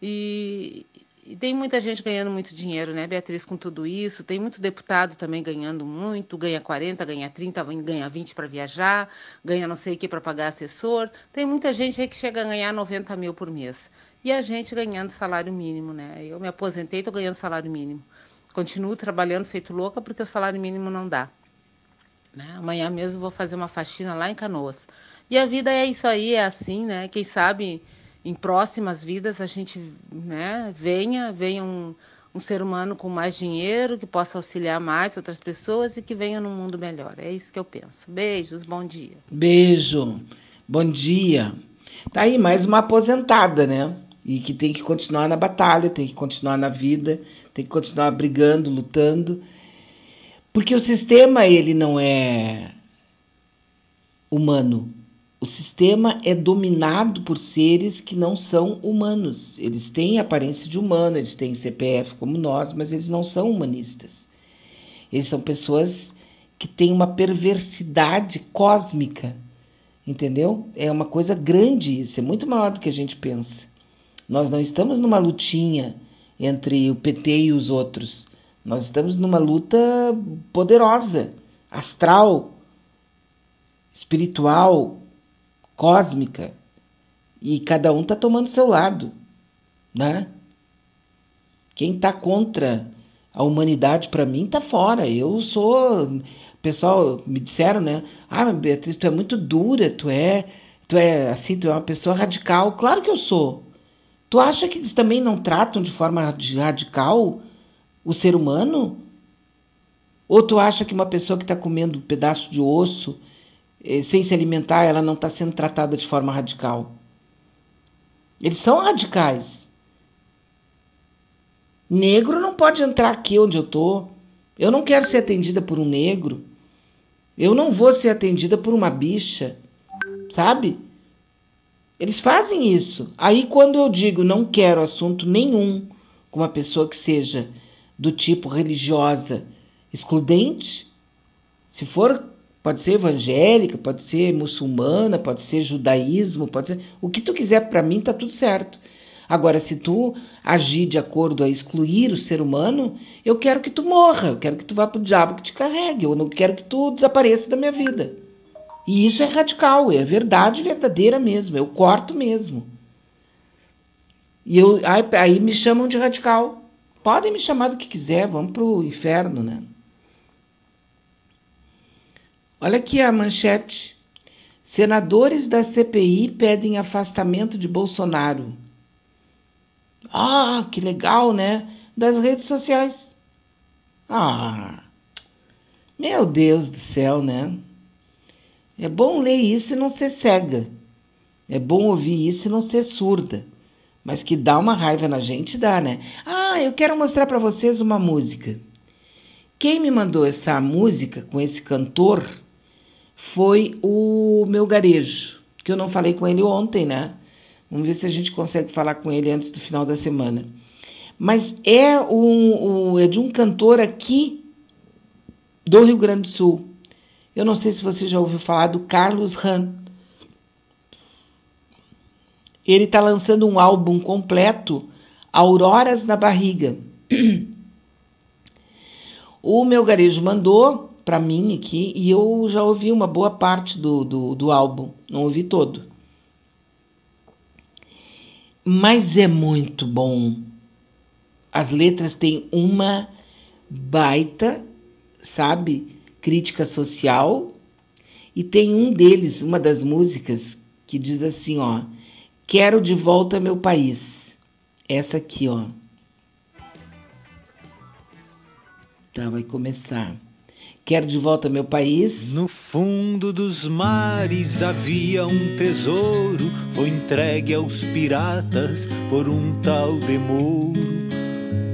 E, e tem muita gente ganhando muito dinheiro, né, Beatriz, com tudo isso. Tem muito deputado também ganhando muito, ganha 40, ganha 30, ganha 20 para viajar, ganha não sei o que para pagar assessor. Tem muita gente aí que chega a ganhar 90 mil por mês. E a gente ganhando salário mínimo, né? Eu me aposentei, estou ganhando salário mínimo. Continuo trabalhando feito louca porque o salário mínimo não dá. Né? Amanhã mesmo vou fazer uma faxina lá em Canoas. E a vida é isso aí, é assim, né? Quem sabe em próximas vidas a gente né, venha, venha um, um ser humano com mais dinheiro, que possa auxiliar mais outras pessoas e que venha num mundo melhor. É isso que eu penso. Beijos, bom dia. Beijo, bom dia. Tá aí mais uma aposentada, né? E que tem que continuar na batalha, tem que continuar na vida, tem que continuar brigando, lutando. Porque o sistema, ele não é humano. O sistema é dominado por seres que não são humanos. Eles têm aparência de humano, eles têm CPF como nós, mas eles não são humanistas. Eles são pessoas que têm uma perversidade cósmica, entendeu? É uma coisa grande isso, é muito maior do que a gente pensa. Nós não estamos numa lutinha entre o PT e os outros. Nós estamos numa luta poderosa, astral, espiritual, cósmica e cada um está tomando seu lado, né? Quem está contra a humanidade para mim está fora. Eu sou, pessoal me disseram, né? Ah, Beatriz, tu é muito dura, tu é, tu é assim, tu é uma pessoa radical. Claro que eu sou. Tu acha que eles também não tratam de forma radical o ser humano? Ou tu acha que uma pessoa que está comendo um pedaço de osso sem se alimentar, ela não está sendo tratada de forma radical. Eles são radicais. Negro não pode entrar aqui onde eu estou. Eu não quero ser atendida por um negro. Eu não vou ser atendida por uma bicha. Sabe? Eles fazem isso. Aí, quando eu digo não quero assunto nenhum com uma pessoa que seja do tipo religiosa excludente, se for Pode ser evangélica, pode ser muçulmana, pode ser judaísmo, pode ser o que tu quiser para mim tá tudo certo. Agora, se tu agir de acordo a excluir o ser humano, eu quero que tu morra, eu quero que tu vá pro diabo que te carregue, eu não quero que tu desapareça da minha vida. E isso é radical, é verdade verdadeira mesmo, eu corto mesmo. E eu, aí, aí me chamam de radical. Podem me chamar do que quiser, vamos pro inferno, né? Olha aqui a manchete. Senadores da CPI pedem afastamento de Bolsonaro. Ah, que legal, né? Das redes sociais. Ah, meu Deus do céu, né? É bom ler isso e não ser cega. É bom ouvir isso e não ser surda. Mas que dá uma raiva na gente, dá, né? Ah, eu quero mostrar para vocês uma música. Quem me mandou essa música com esse cantor foi o meu garejo, que eu não falei com ele ontem, né? Vamos ver se a gente consegue falar com ele antes do final da semana. Mas é, um, um, é de um cantor aqui do Rio Grande do Sul. Eu não sei se você já ouviu falar do Carlos Han. Ele está lançando um álbum completo, Auroras na Barriga. (clears throat) O meu garejo mandou para mim aqui e eu já ouvi uma boa parte do, do, do álbum, não ouvi todo. Mas é muito bom. As letras têm uma baita, sabe, crítica social E tem um deles, uma das músicas, que diz assim, ó: Quero de volta meu país. Essa aqui, ó. Tá, vai começar. Quero de volta meu país. No fundo dos mares havia um tesouro, foi entregue aos piratas por um tal demouro.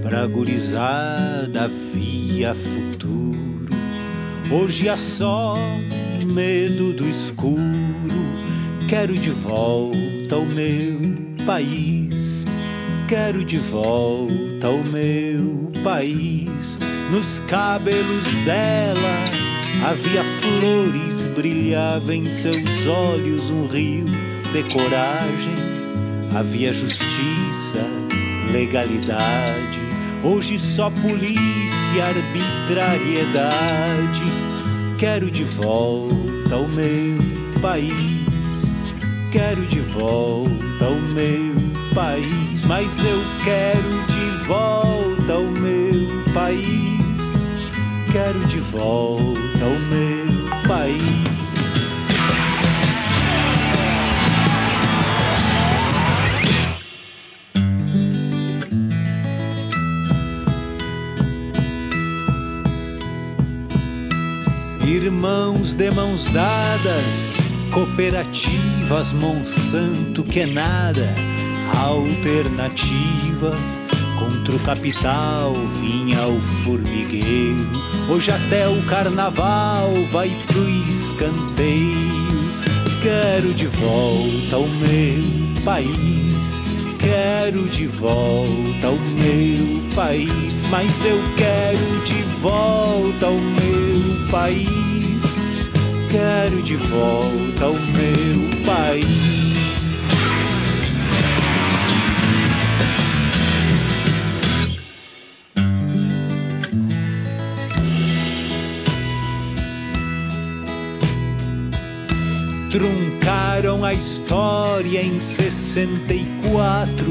Pra gurizada havia futuro. Hoje há só medo do escuro. Quero de volta o meu país. Quero de volta o meu país nos cabelos dela havia flores, brilhava em seus olhos um rio de coragem. Havia justiça, legalidade. Hoje só polícia, arbitrariedade. Quero de volta o meu país. Quero de volta o meu país. Mas eu quero de volta o meu país quero de volta o meu país. Irmãos de mãos dadas, cooperativas, Monsanto que é nada, alternativas Contra o capital vinha o formigueiro. Hoje até o carnaval vai pro escanteio. Quero de volta o meu país. Quero de volta o meu país. Mas eu quero de volta o meu país. Quero de volta o meu país. Truncaram a história em 64.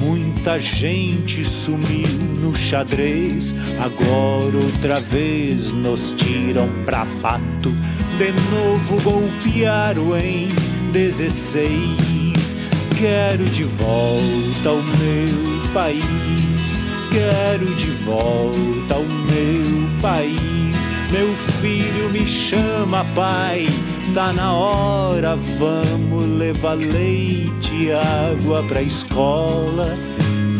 Muita gente sumiu no xadrez. Agora outra vez nos tiram pra pato. De novo golpearam em 16. Quero de volta o meu país. Quero de volta o meu país. Meu filho me chama pai tá na hora, vamos levar leite e água pra escola.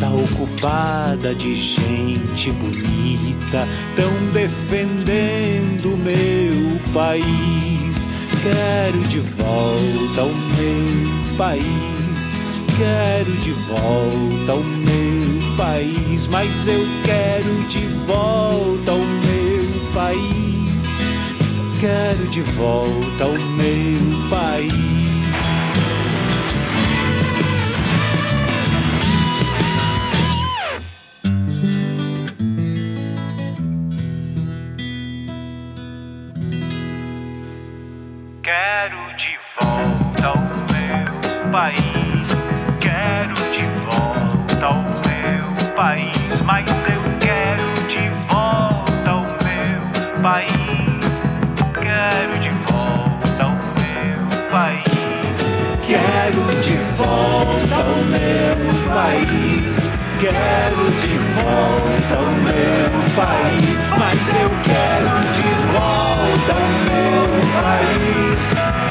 Tá ocupada de gente bonita, tão defendendo meu país. Quero de volta o meu país, quero de volta o meu país, mas eu quero de volta o meu país quero de volta ao meu país. Quero de volta o meu país. Mas eu quero de volta o meu país.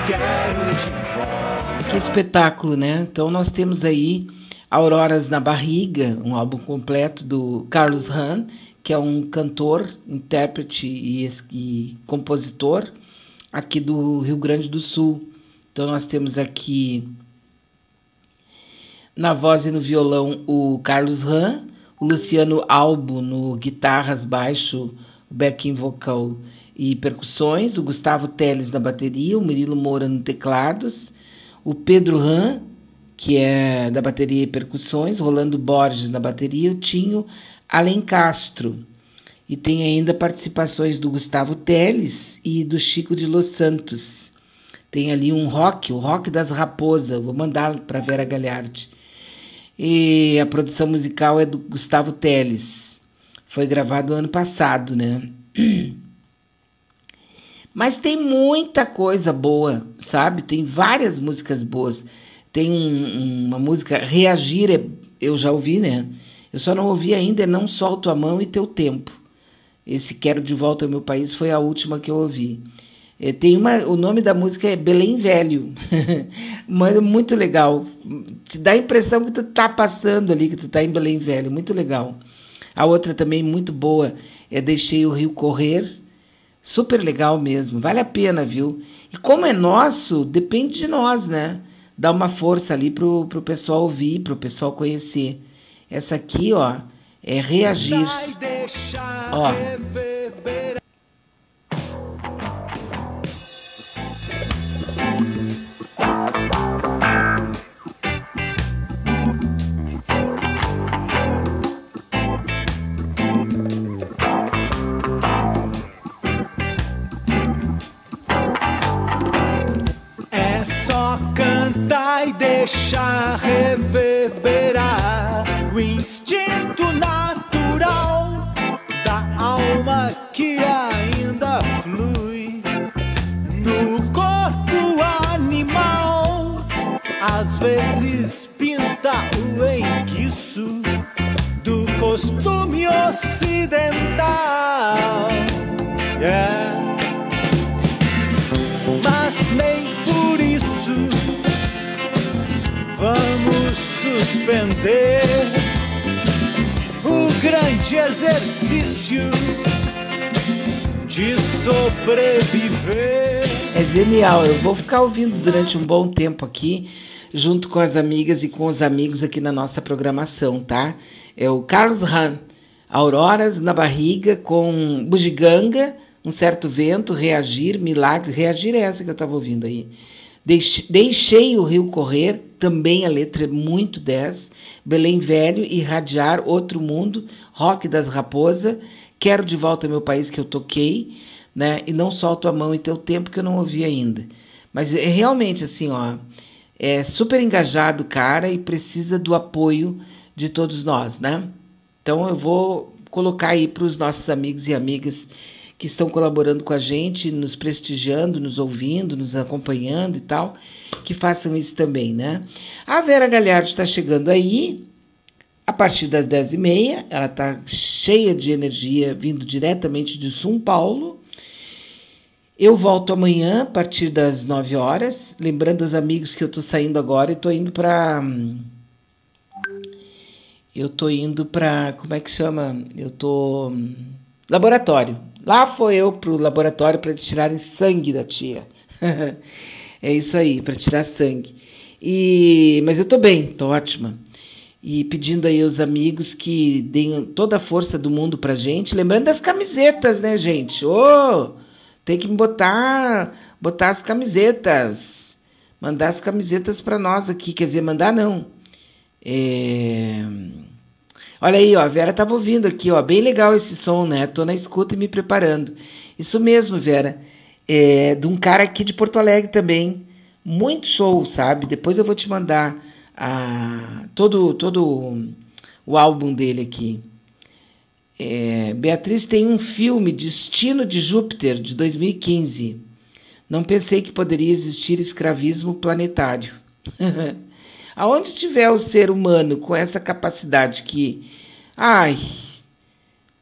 Quero de volta. Que espetáculo, né? Então nós temos aí Auroras na Barriga, um álbum completo do Carlos Hahn que é um cantor, intérprete e, e compositor aqui do Rio Grande do Sul. Então nós temos aqui na voz e no violão o Carlos Ram, o Luciano Albo no guitarras, baixo, backing vocal e percussões, o Gustavo Teles na bateria, o Murilo Moura no teclados, o Pedro Ram, que é da bateria e percussões, Rolando Borges na bateria, o Tinho Alencastro. E tem ainda participações do Gustavo Teles e do Chico de Los Santos. Tem ali um rock, o rock das raposas. Vou mandar para Vera Galhardi. E a produção musical é do Gustavo Teles. Foi gravado ano passado, né? (clears throat) Mas tem muita coisa boa, sabe? Tem várias músicas boas. Tem um, uma música, Reagir, é, eu já ouvi, né? Eu só não ouvi ainda, é Não Solto a Mão e Teu Tempo. Esse Quero de Volta ao Meu País foi a última que eu ouvi. É, tem uma, o nome da música é Belém Velho, (laughs) mas é muito legal. Te dá a impressão que tu tá passando ali, que tu tá em Belém Velho, muito legal. A outra também muito boa é Deixei o Rio Correr, super legal mesmo, vale a pena, viu? E como é nosso, depende de nós, né? Dá uma força ali pro, pro pessoal ouvir, pro pessoal conhecer. Essa aqui, ó, é reagir. Ó. deixar reverberar o instinto natural da alma que ainda flui no corpo animal. Às vezes pinta o enguiço do costume ocidental. Suspender o grande exercício de sobreviver. É genial. Eu vou ficar ouvindo durante um bom tempo aqui, junto com as amigas e com os amigos aqui na nossa programação, tá? É o Carlos Han, Auroras na Barriga, com Bugiganga, Um Certo Vento, Reagir, Milagre. Reagir é essa que eu estava ouvindo aí. Deixe- Deixei o Rio Correr, também a letra é muito 10. Belém Velho, Irradiar, Outro Mundo, Rock das Raposa, Quero de Volta Meu País que eu toquei, né? E Não Solto a Mão e Teu Tempo que eu não ouvi ainda. Mas é realmente assim, ó, é super engajado cara e precisa do apoio de todos nós, né? Então eu vou colocar aí para os nossos amigos e amigas que estão colaborando com a gente, nos prestigiando, nos ouvindo, nos acompanhando e tal, que façam isso também, né? A Vera Galhardo está chegando aí, a partir das 10h30, ela está cheia de energia, vindo diretamente de São Paulo. Eu volto amanhã, a partir das 9 horas. Lembrando aos amigos que eu estou saindo agora e estou indo para. Eu estou indo para. Como é que chama? Eu estou. Laboratório. Lá foi eu pro laboratório para tirarem sangue da tia. (laughs) é isso aí, para tirar sangue. E, mas eu tô bem, tô ótima. E pedindo aí aos amigos que deem toda a força do mundo pra gente. Lembrando das camisetas, né, gente? Ô, tem que botar, botar as camisetas. Mandar as camisetas para nós aqui. Quer dizer, mandar não. É... Olha aí, ó, a Vera tava ouvindo aqui, ó, bem legal esse som, né? Tô na escuta e me preparando. Isso mesmo, Vera. É, de um cara aqui de Porto Alegre também. Muito show, sabe? Depois eu vou te mandar a, todo, todo o álbum dele aqui. É, Beatriz tem um filme, Destino de Júpiter, de 2015. Não pensei que poderia existir escravismo planetário. (laughs) Aonde tiver o ser humano com essa capacidade que. Ai.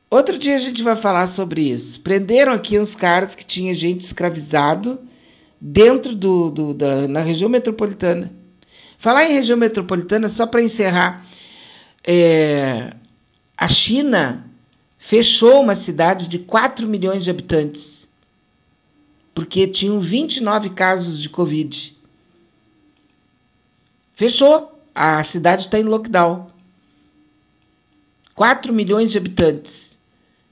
Outro dia a gente vai falar sobre isso. Prenderam aqui uns caras que tinha gente escravizado dentro do, do da, na região metropolitana. Falar em região metropolitana, só para encerrar, é, a China fechou uma cidade de 4 milhões de habitantes, porque tinham 29 casos de Covid. Fechou. A cidade está em lockdown. 4 milhões de habitantes.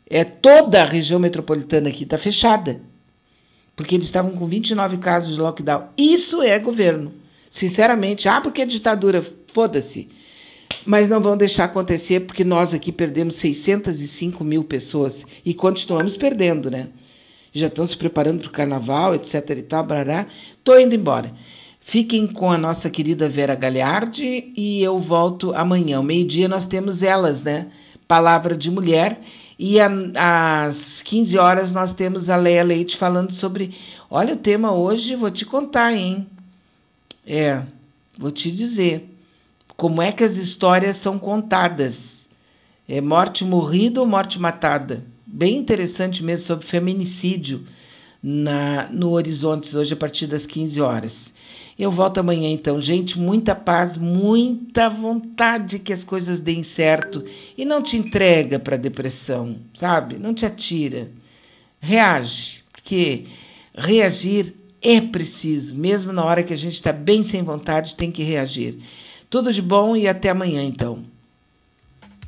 É toda a região metropolitana aqui está fechada. Porque eles estavam com 29 casos de lockdown. Isso é governo. Sinceramente, ah, porque é ditadura, foda-se. Mas não vão deixar acontecer porque nós aqui perdemos 605 mil pessoas e continuamos perdendo, né? Já estão se preparando para o carnaval, etc e tal. Tô indo embora. Fiquem com a nossa querida Vera Galhardi e eu volto amanhã. Ao meio-dia nós temos elas, né? Palavra de Mulher. E a, às 15 horas nós temos a Leia Leite falando sobre. Olha, o tema hoje, vou te contar, hein? É, vou te dizer. Como é que as histórias são contadas? É morte morrida ou morte matada? Bem interessante mesmo sobre feminicídio na, no Horizontes, hoje a partir das 15 horas. Eu volto amanhã então. Gente, muita paz, muita vontade que as coisas deem certo e não te entrega para depressão, sabe? Não te atira. Reage, porque reagir é preciso, mesmo na hora que a gente está bem sem vontade, tem que reagir. Tudo de bom e até amanhã então.